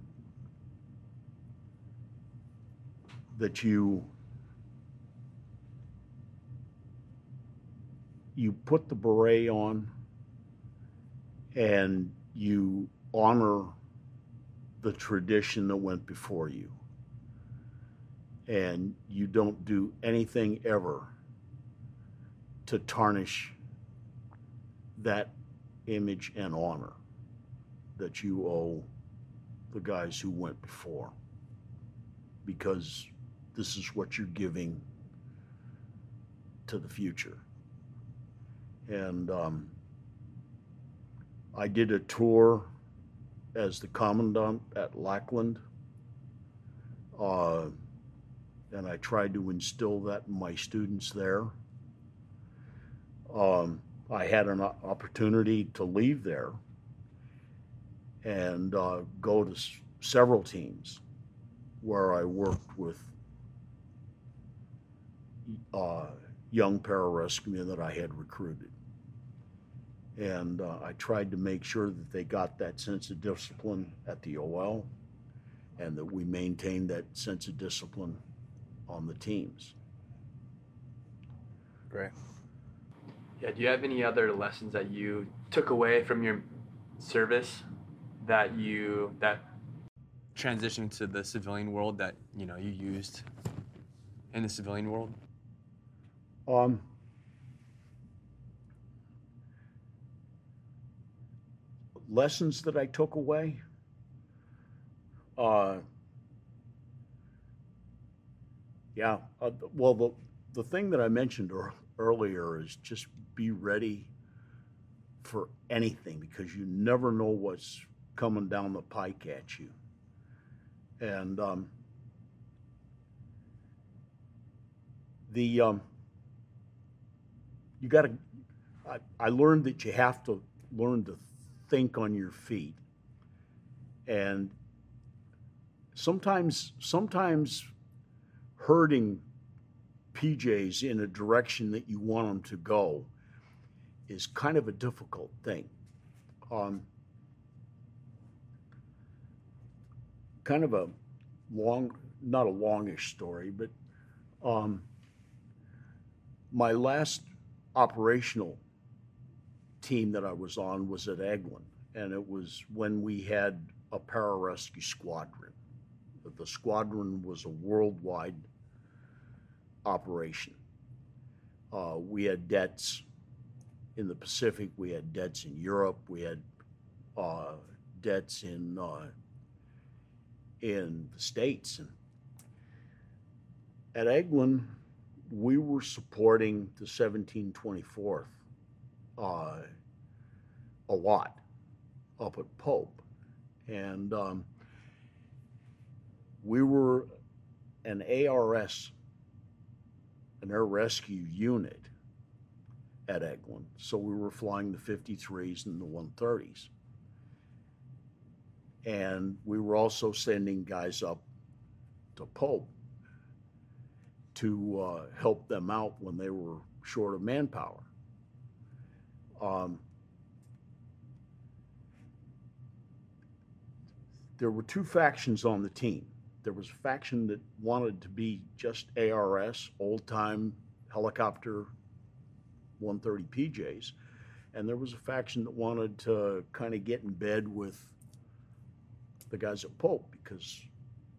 that you you put the beret on and you honor the tradition that went before you. And you don't do anything ever to tarnish that image and honor that you owe the guys who went before. Because this is what you're giving to the future. And um, I did a tour as the commandant at Lackland. Uh, and I tried to instill that in my students there. Um, I had an opportunity to leave there and uh, go to s- several teams where I worked with uh, young pararescuemen that I had recruited. And uh, I tried to make sure that they got that sense of discipline at the OL and that we maintained that sense of discipline on the teams. Great. Yeah. Do you have any other lessons that you took away from your service that you that transitioning to the civilian world that you know you used in the civilian world? Um, lessons that I took away. Uh, yeah. Uh, well, the the thing that I mentioned ear- earlier is just be ready for anything because you never know what's coming down the pike at you. And um, the um, you got to. I, I learned that you have to learn to think on your feet, and sometimes sometimes herding PJs in a direction that you want them to go is kind of a difficult thing. Um, kind of a long, not a longish story, but um, my last operational team that I was on was at Eglin, and it was when we had a pararescue squadron. The squadron was a worldwide operation. Uh, we had dets in the Pacific, we had dets in Europe, we had uh, dets in uh, in the states. And at Eglin, we were supporting the 1724th uh, a lot up at Pope, and um, we were an ARS, an air rescue unit at Eglin. So we were flying the 53s and the 130s. And we were also sending guys up to Pope to uh, help them out when they were short of manpower. Um, there were two factions on the team. There was a faction that wanted to be just ARS, old time helicopter 130 PJs, and there was a faction that wanted to kind of get in bed with the guys at Pope because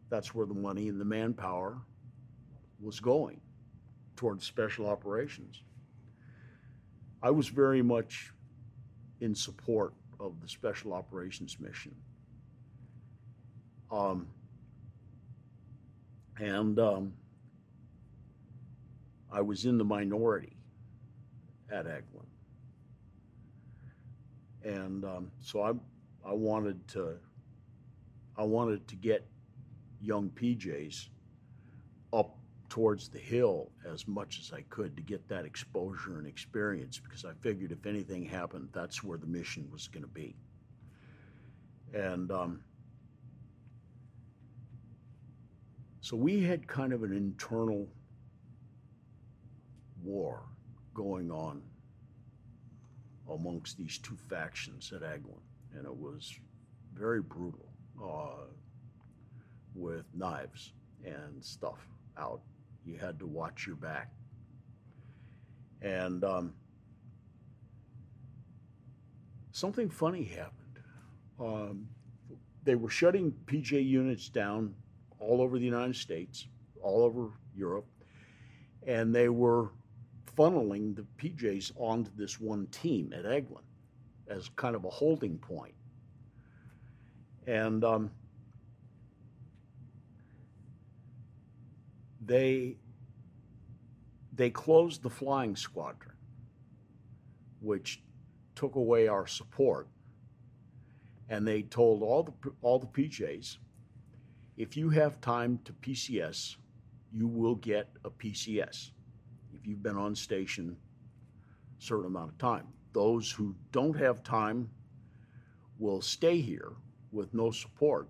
that's where the money and the manpower was going towards special operations. I was very much in support of the special operations mission. Um, and um, I was in the minority at Eglin. And um, so I, I wanted to, I wanted to get young PJs towards the hill as much as I could to get that exposure and experience because I figured if anything happened, that's where the mission was going to be. And um, so we had kind of an internal war going on amongst these two factions at Eglin, and it was very brutal uh, with knives and stuff out. You had to watch your back. And um, something funny happened. Um, they were shutting PJ units down all over the United States, all over Europe, and they were funneling the PJs onto this one team at Eglin as kind of a holding point. And um, they they closed the flying squadron, which took away our support. And they told all the all the PJs, if you have time to PCS, you will get a PCS if you've been on station a certain amount of time. Those who don't have time will stay here with no support.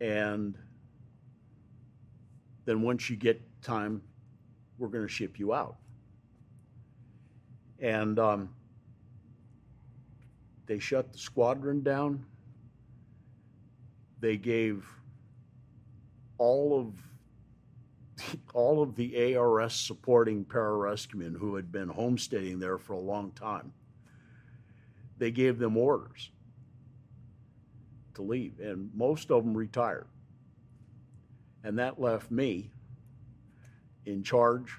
And then once you get time, we're going to ship you out. And um, they shut the squadron down. They gave all of all of the ARS supporting pararescuemen who had been homesteading there for a long time. They gave them orders to leave, and most of them retired. And that left me in charge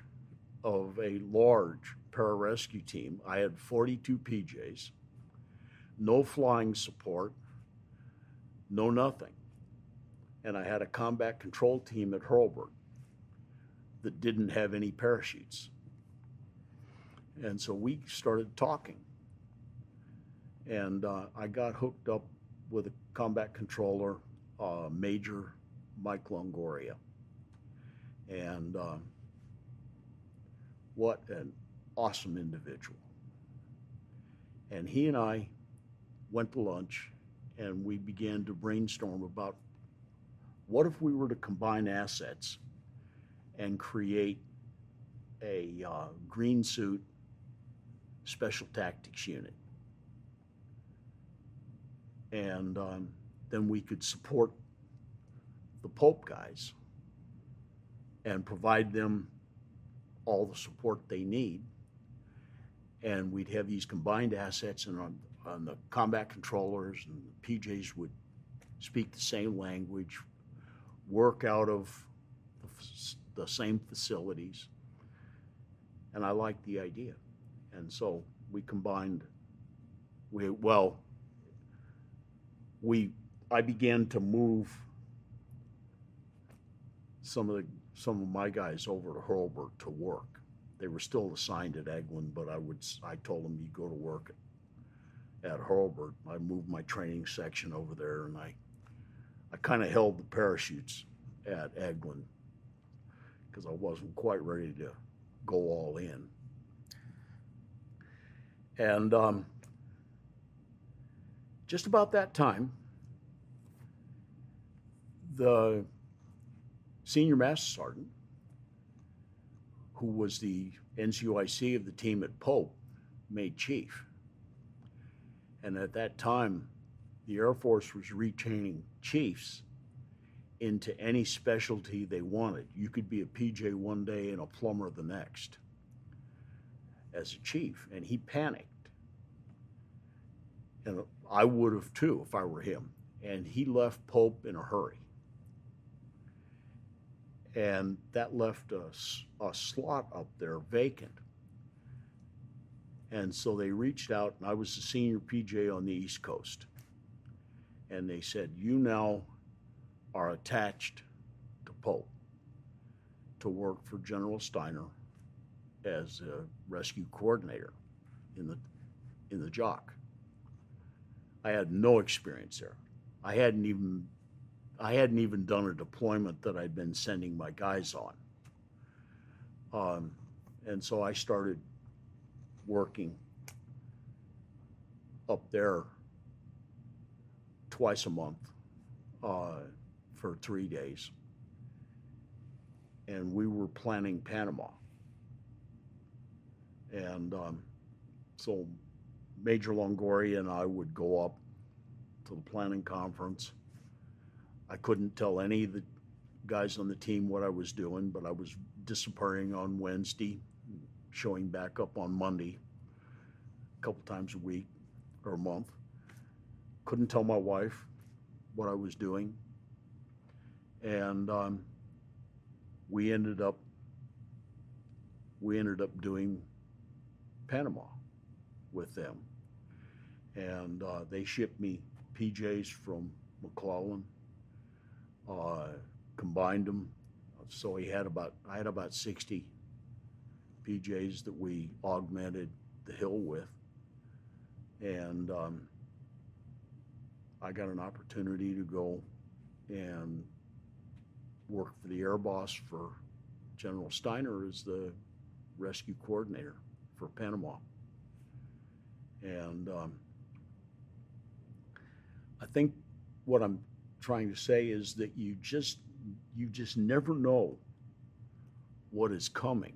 of a large pararescue team. I had 42 PJs, no flying support, no nothing. And I had a combat control team at Hurlburt that didn't have any parachutes. And so we started talking. And uh, I got hooked up with a combat controller, uh, Major Mike Longoria. And uh, what an awesome individual. And he and I went to lunch and we began to brainstorm about what if we were to combine assets and create a uh, green suit special tactics unit. And um, then we could support the Pope guys and provide them all the support they need. And we'd have these combined assets, and on, on the combat controllers and the PJs would speak the same language, work out of the, the same facilities. And I liked the idea. And so we combined, we, well, we, I began to move some of the some of my guys over to Hurlburt to work. They were still assigned at Eglin, but I would I told them you go to work at, Hurlburt. I moved my training section over there, and I I kind of held the parachutes at Eglin because I wasn't quite ready to go all in. And um, just about that time, the senior master sergeant, who was the NCOIC of the team at Pope, made chief. And at that time, the Air Force was retraining chiefs into any specialty they wanted. You could be a PJ one day and a plumber the next as a chief. And he panicked. And I would have too if I were him. And he left Pope in a hurry and that left a, a slot up there vacant. And so they reached out, and I was the senior PJ on the East Coast. And they said, You now are attached to Pope to work for General Stiner as a rescue coordinator in the in the jock. I had no experience there. I hadn't even I hadn't even done a deployment that I'd been sending my guys on. Um, and so I started working up there twice a month uh, for three days. And we were planning Panama. And um, so Major Longoria and I would go up to the planning conference. I couldn't tell any of the guys on the team what I was doing, but I was disappearing on Wednesday, showing back up on Monday, a couple times a week or a month. Couldn't tell my wife what I was doing. And um, we ended up we ended up doing Panama with them. And uh, they shipped me PJs from McClellan, uh, combined them. So he had about, I had about 60 PJs that we augmented the hill with. And um, I got an opportunity to go and work for the air boss for General Stiner as the rescue coordinator for Panama. And um, I think what I'm trying to say is that you just you just never know what is coming,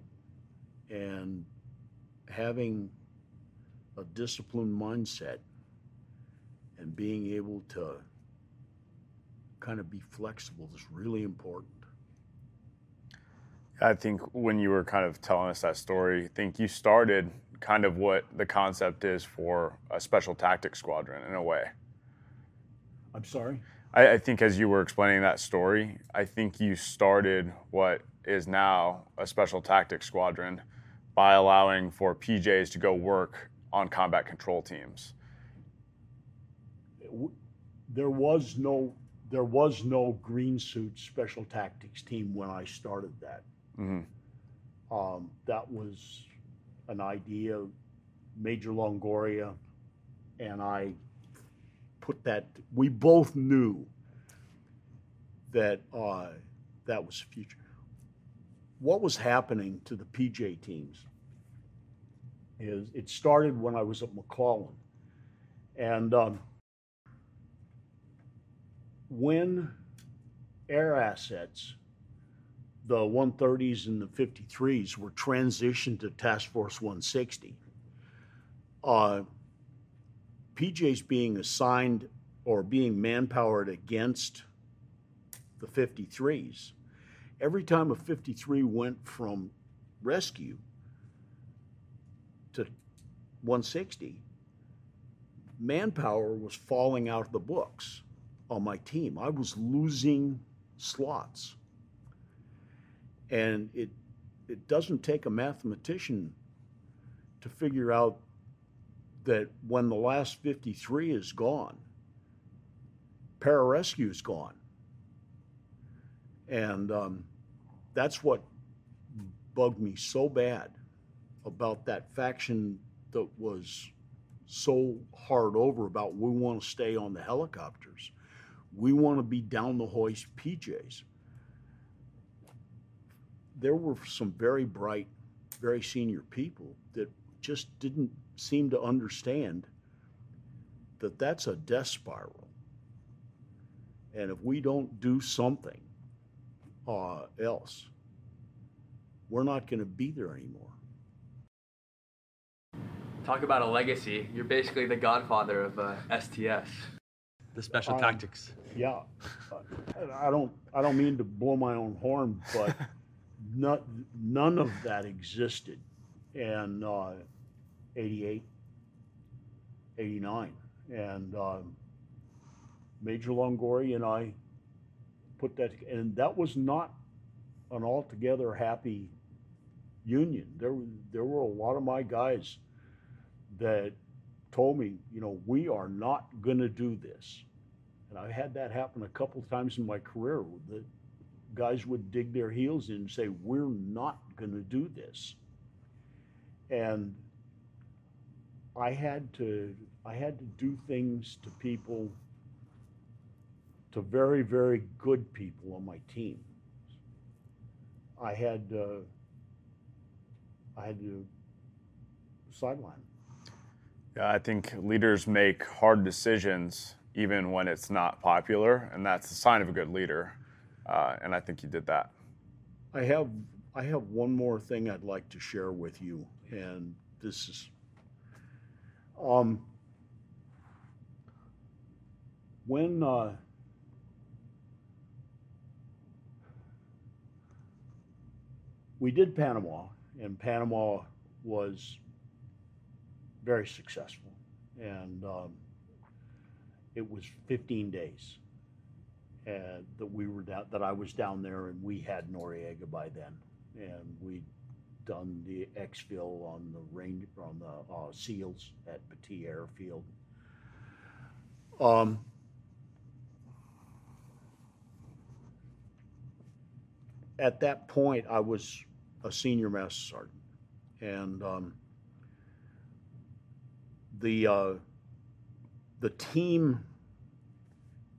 and having a disciplined mindset and being able to kind of be flexible is really important. I think when you were kind of telling us that story, I think you started kind of what the concept is for a special tactics squadron in a way. I'm sorry. I, I think as you were explaining that story, I think you started what is now a special tactics squadron by allowing for PJs to go work on combat control teams. there was no there was no green suit special tactics team when I started that. hmm Um, that was an idea Major Longoria and I put that. We both knew that uh, that was the future. What was happening to the PJ teams is it started when I was at McClellan, and um, when air assets, the 130s and the 53s, were transitioned to Task Force 160, uh, PJs being assigned or being manpowered against the 53s, every time a 53 went from rescue to 160, manpower was falling out of the books on my team. I was losing slots. And it it doesn't take a mathematician to figure out that when the last 53 is gone, pararescue is gone. And um, that's what bugged me so bad about that faction that was so hard over about we want to stay on the helicopters. We want to be down the hoist PJs. There were some very bright, very senior people that just didn't seem to understand that that's a death spiral. And if we don't do something uh, else, we're not going to be there anymore. Talk about a legacy. You're basically the godfather of uh, STS, the Special Um, Tactics. Yeah, I don't. I don't mean to blow my own horn, but none, none of that existed and uh, 88, 89. and um, Major Longoria and I put that, and that was not an altogether happy union. There, there were a lot of my guys that told me, you know, we are not going to do this. And I had that happen a couple times in my career. The guys would dig their heels in and say, we're not going to do this. And I had to, I had to do things to people, to very, very good people on my team. I had, uh, I had to sideline. Yeah, I think leaders make hard decisions even when it's not popular, and that's a sign of a good leader. Uh, and I think you did that. I have I have one more thing I'd like to share with you, and this is um, when uh, we did Panama, and Panama was very successful, and um, it was 15 days uh, that we were down, that I was down there, and we had Noriega by then, and we done the exfil on the range on the uh, seals at Petit Airfield. Um, at that point, I was a senior master sergeant, and um, the uh, the team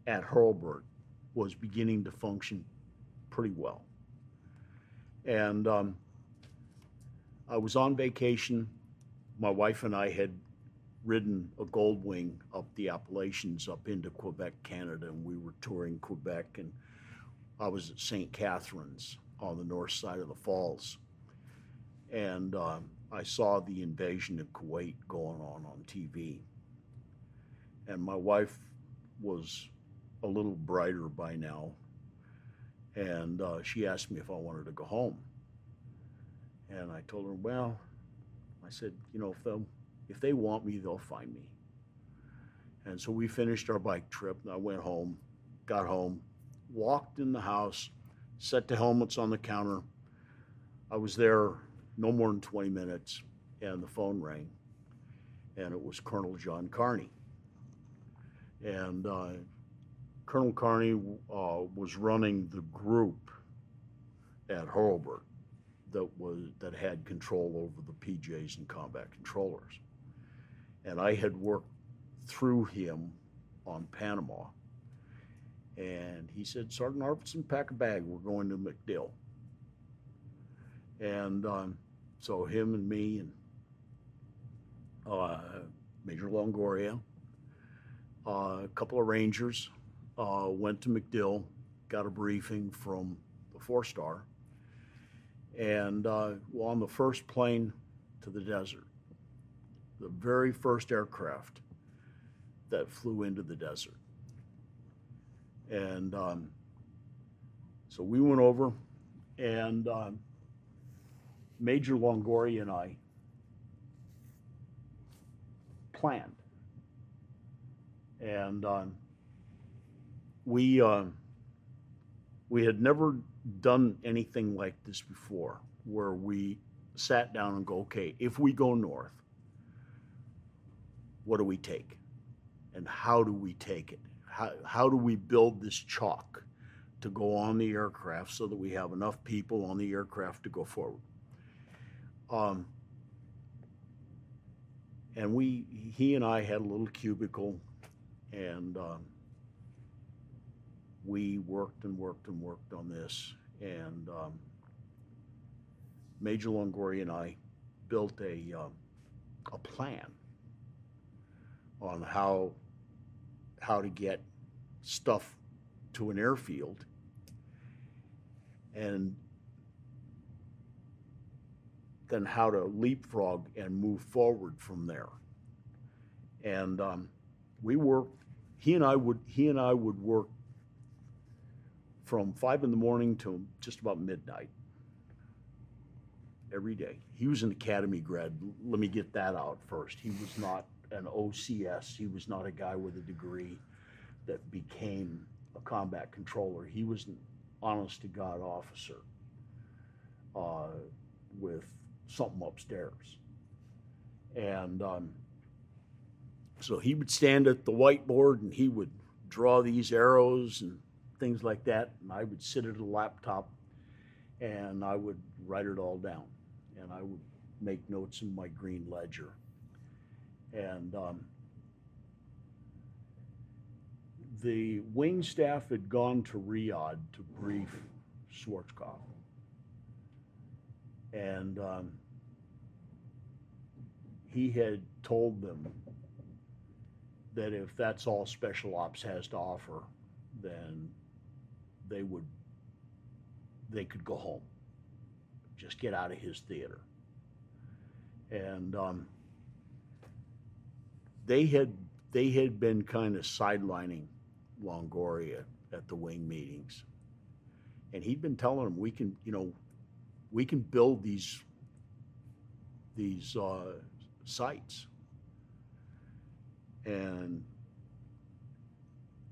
at Hurlburt was beginning to function pretty well, and um, I was on vacation. My wife and I had ridden a gold wing up the Appalachians up into Quebec, Canada, and we were touring Quebec. And I was at St. Catharines on the north side of the falls. And um, I saw the invasion of Kuwait going on on TV. And my wife was a little brighter by now. And uh, she asked me if I wanted to go home. And I told her, well, I said, you know, if they if they want me, they'll find me. And so we finished our bike trip. And I went home, got home, walked in the house, set the helmets on the counter. I was there no more than 20 minutes, and the phone rang, and it was Colonel John Carney. And uh, Colonel Carney uh, was running the group at Hurlburt that was that had control over the PJs and combat controllers. And I had worked through him on Panama. And he said, Sergeant Arvidson, pack a bag. We're going to MacDill. And um, so him and me and uh, Major Longoria, uh, a couple of Rangers, uh, went to MacDill, got a briefing from the four star, and uh, on the first plane to the desert, the very first aircraft that flew into the desert. And um, so we went over, and um, Major Longoria and I planned. And um, we, uh, we had never done anything like this before, where we sat down and go, okay, if we go north, what do we take? And how do we take it? How, how do we build this chalk to go on the aircraft so that we have enough people on the aircraft to go forward? Um, and we, he and I had a little cubicle, and um, we worked and worked and worked on this. And um, Major Longoria and I built a, um, a plan on how how to get stuff to an airfield and then how to leapfrog and move forward from there. And um, we worked. He and I would he and I would work from five in the morning to just about midnight every day. He was an academy grad. Let me get that out first. He was not an OCS. He was not a guy with a degree that became a combat controller. He was an honest to God officer. uh, with something upstairs. And um, so he would stand at the whiteboard and he would draw these arrows and things like that. And I would sit at a laptop and I would write it all down. And I would make notes in my green ledger. And um, the wing staff had gone to Riyadh to brief Schwarzkopf. And um, he had told them that if that's all special ops has to offer, then they would they could go home. Just get out of his theater. And um, they had they had been kind of sidelining Longoria at the wing meetings. And he'd been telling them we can, you know, we can build these these uh, sites. And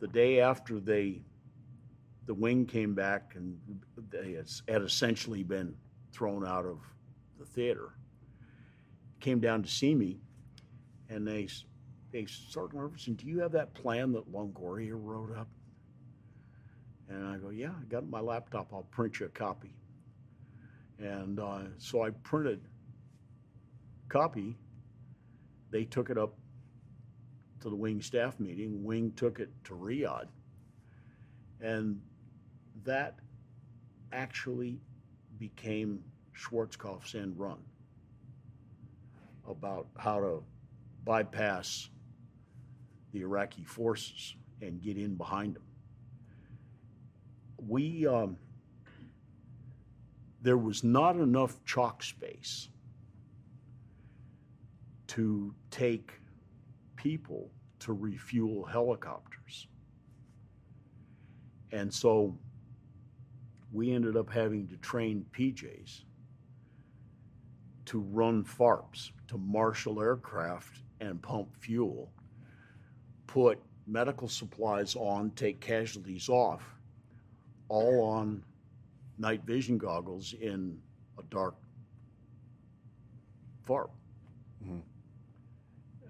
the day after they the wing came back and they had essentially been thrown out of the theater came down to see me and they they Sergeant Arvidson, do you have that plan that Longoria wrote up? And I go, yeah, I got my laptop. I'll print you a copy. And uh, so I printed copy. They took it up to the wing staff meeting. Wing took it to Riyadh. And that actually became Schwarzkopf's end run about how to bypass the Iraqi forces and get in behind them. We, um, there was not enough chalk space to take people to refuel helicopters. And so we ended up having to train PJs to run FARPs, to marshal aircraft and pump fuel, put medical supplies on, take casualties off, all on night vision goggles in a dark FARP. Mhm.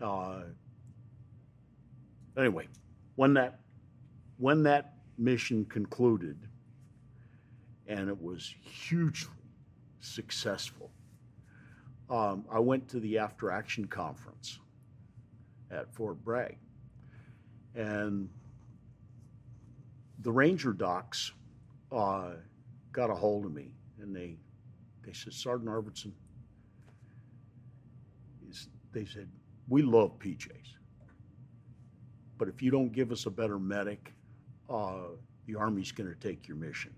Uh, anyway, when that when that mission concluded, and it was hugely successful, um, I went to the after action conference at Fort Bragg, and the ranger docs uh, got a hold of me, and they they said, Sergeant Arvidson, they said, we love PJs, but if you don't give us a better medic, uh, the Army's going to take your mission.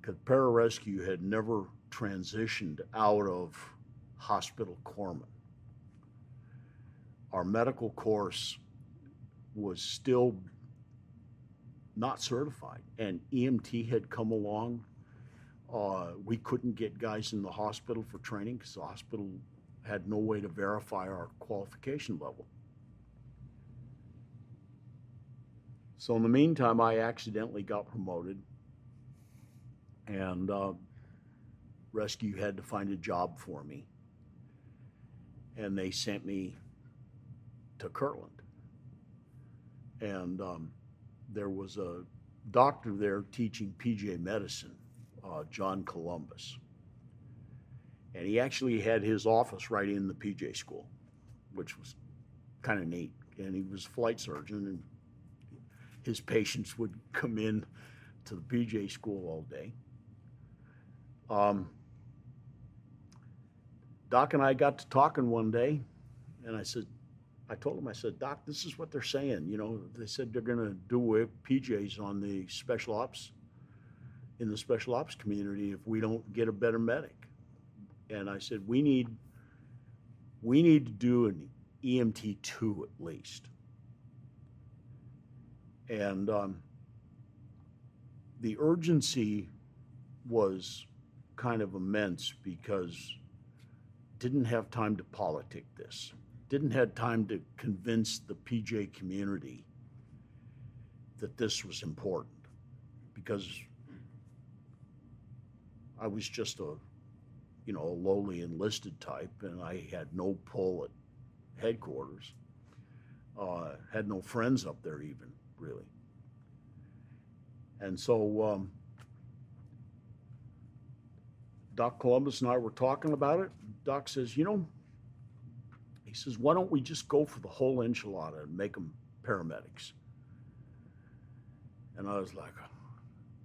Because pararescue had never transitioned out of hospital corpsman. Our medical course was still not certified, and EMT had come along. Uh, we couldn't get guys in the hospital for training because the hospital had no way to verify our qualification level. So in the meantime, I accidentally got promoted, and uh, rescue had to find a job for me, and they sent me to Kirtland, and um, there was a doctor there teaching PJ medicine, uh, John Columbus, and he actually had his office right in the PJ school, which was kind of neat. And he was a flight surgeon, and his patients would come in to the PJ school all day. Um, Doc and I got to talking one day, and I said, I told him, I said, Doc, this is what they're saying. You know, they said they're going to do away with PJs on the special ops, in the special ops community if we don't get a better medic. And I said, we need, we need to do an EMT two at least. And um, the urgency was kind of immense because didn't have time to politic this didn't have time to convince the pj community that this was important because I was just a, you know, a lowly enlisted type, and I had no pull at headquarters. Uh, had no friends up there even really. And so um, Doc Columbus and I were talking about it. Doc says, you know, he says, why don't we just go for the whole enchilada and make them paramedics? And I was like,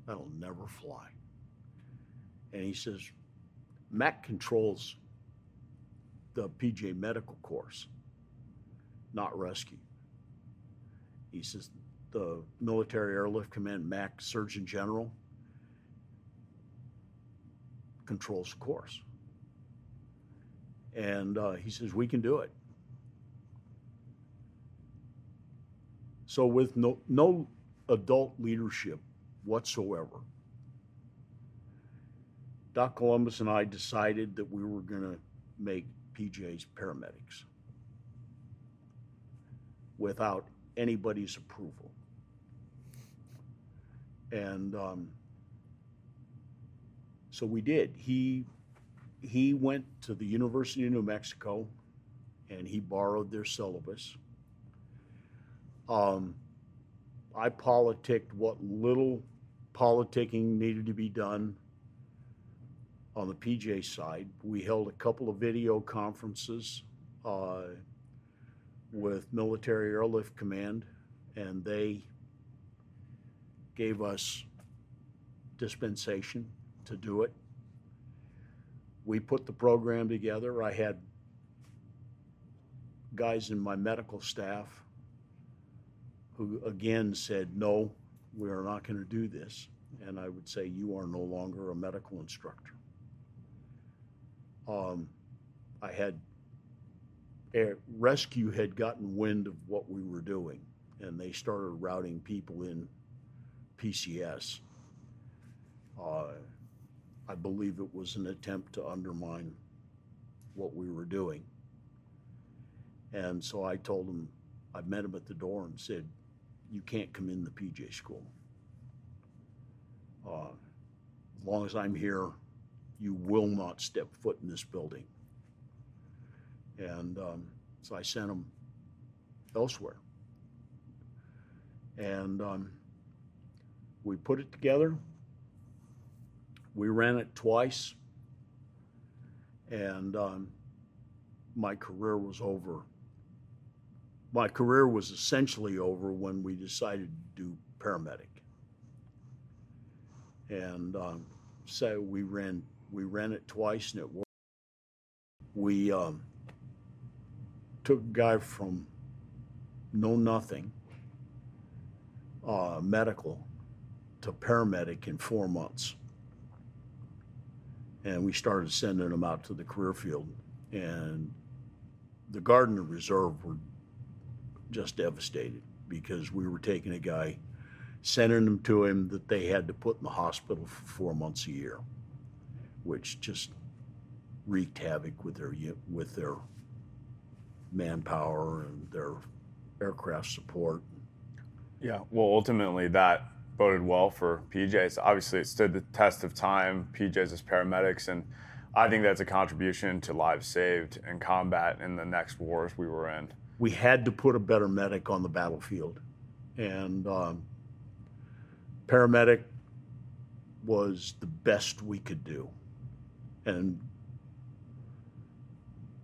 that'll never fly. And he says, MAC controls the PJ medical course, not rescue. He says, the Military Airlift Command MAC Surgeon General controls the course. And uh, he says, we can do it. So, with no, no adult leadership whatsoever, Doc Columbus and I decided that we were going to make PJs paramedics without anybody's approval. And um, so we did. He he went to the University of New Mexico and he borrowed their syllabus. Um, I politicked what little politicking needed to be done on the PJ side. We held a couple of video conferences uh, with Military Airlift Command, and they gave us dispensation to do it. We put the program together. I had guys in my medical staff who again said, no, we are not going to do this. And I would say, you are no longer a medical instructor. Um, I had air, rescue had gotten wind of what we were doing, and they started routing people in PCS. Uh, I believe it was an attempt to undermine what we were doing. And so I told him, I met him at the door and said, You can't come in the PJ school. Uh, as long as I'm here, you will not step foot in this building. And um, so I sent him elsewhere. And um, we put it together. We ran it twice. And um, my career was over. My career was essentially over when we decided to do paramedic. And um, so we ran we ran it twice and it worked. We um, took a guy from know nothing uh, medical to paramedic in four months. And we started sending them out to the career field. And the Guard and Reserve were just devastated because we were taking a guy, sending him to him that they had to put in the hospital for four months a year, which just wreaked havoc with their with their manpower and their aircraft support. Yeah, well, ultimately that boded well for PJs. Obviously, it stood the test of time. PJs as paramedics, and I think that's a contribution to lives saved in combat in the next wars we were in. We had to put a better medic on the battlefield, and um, paramedic was the best we could do. And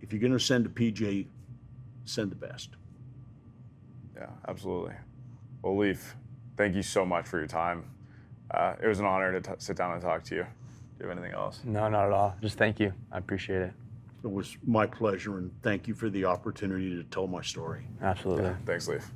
if you're going to send a PJ, send the best. Yeah, absolutely. Well, Leif, thank you so much for your time. Uh, it was an honor to t- sit down and talk to you. Do you have anything else? No, not at all. Just thank you. I appreciate it. It was my pleasure, and thank you for the opportunity to tell my story. Absolutely. Yeah, thanks, Leif.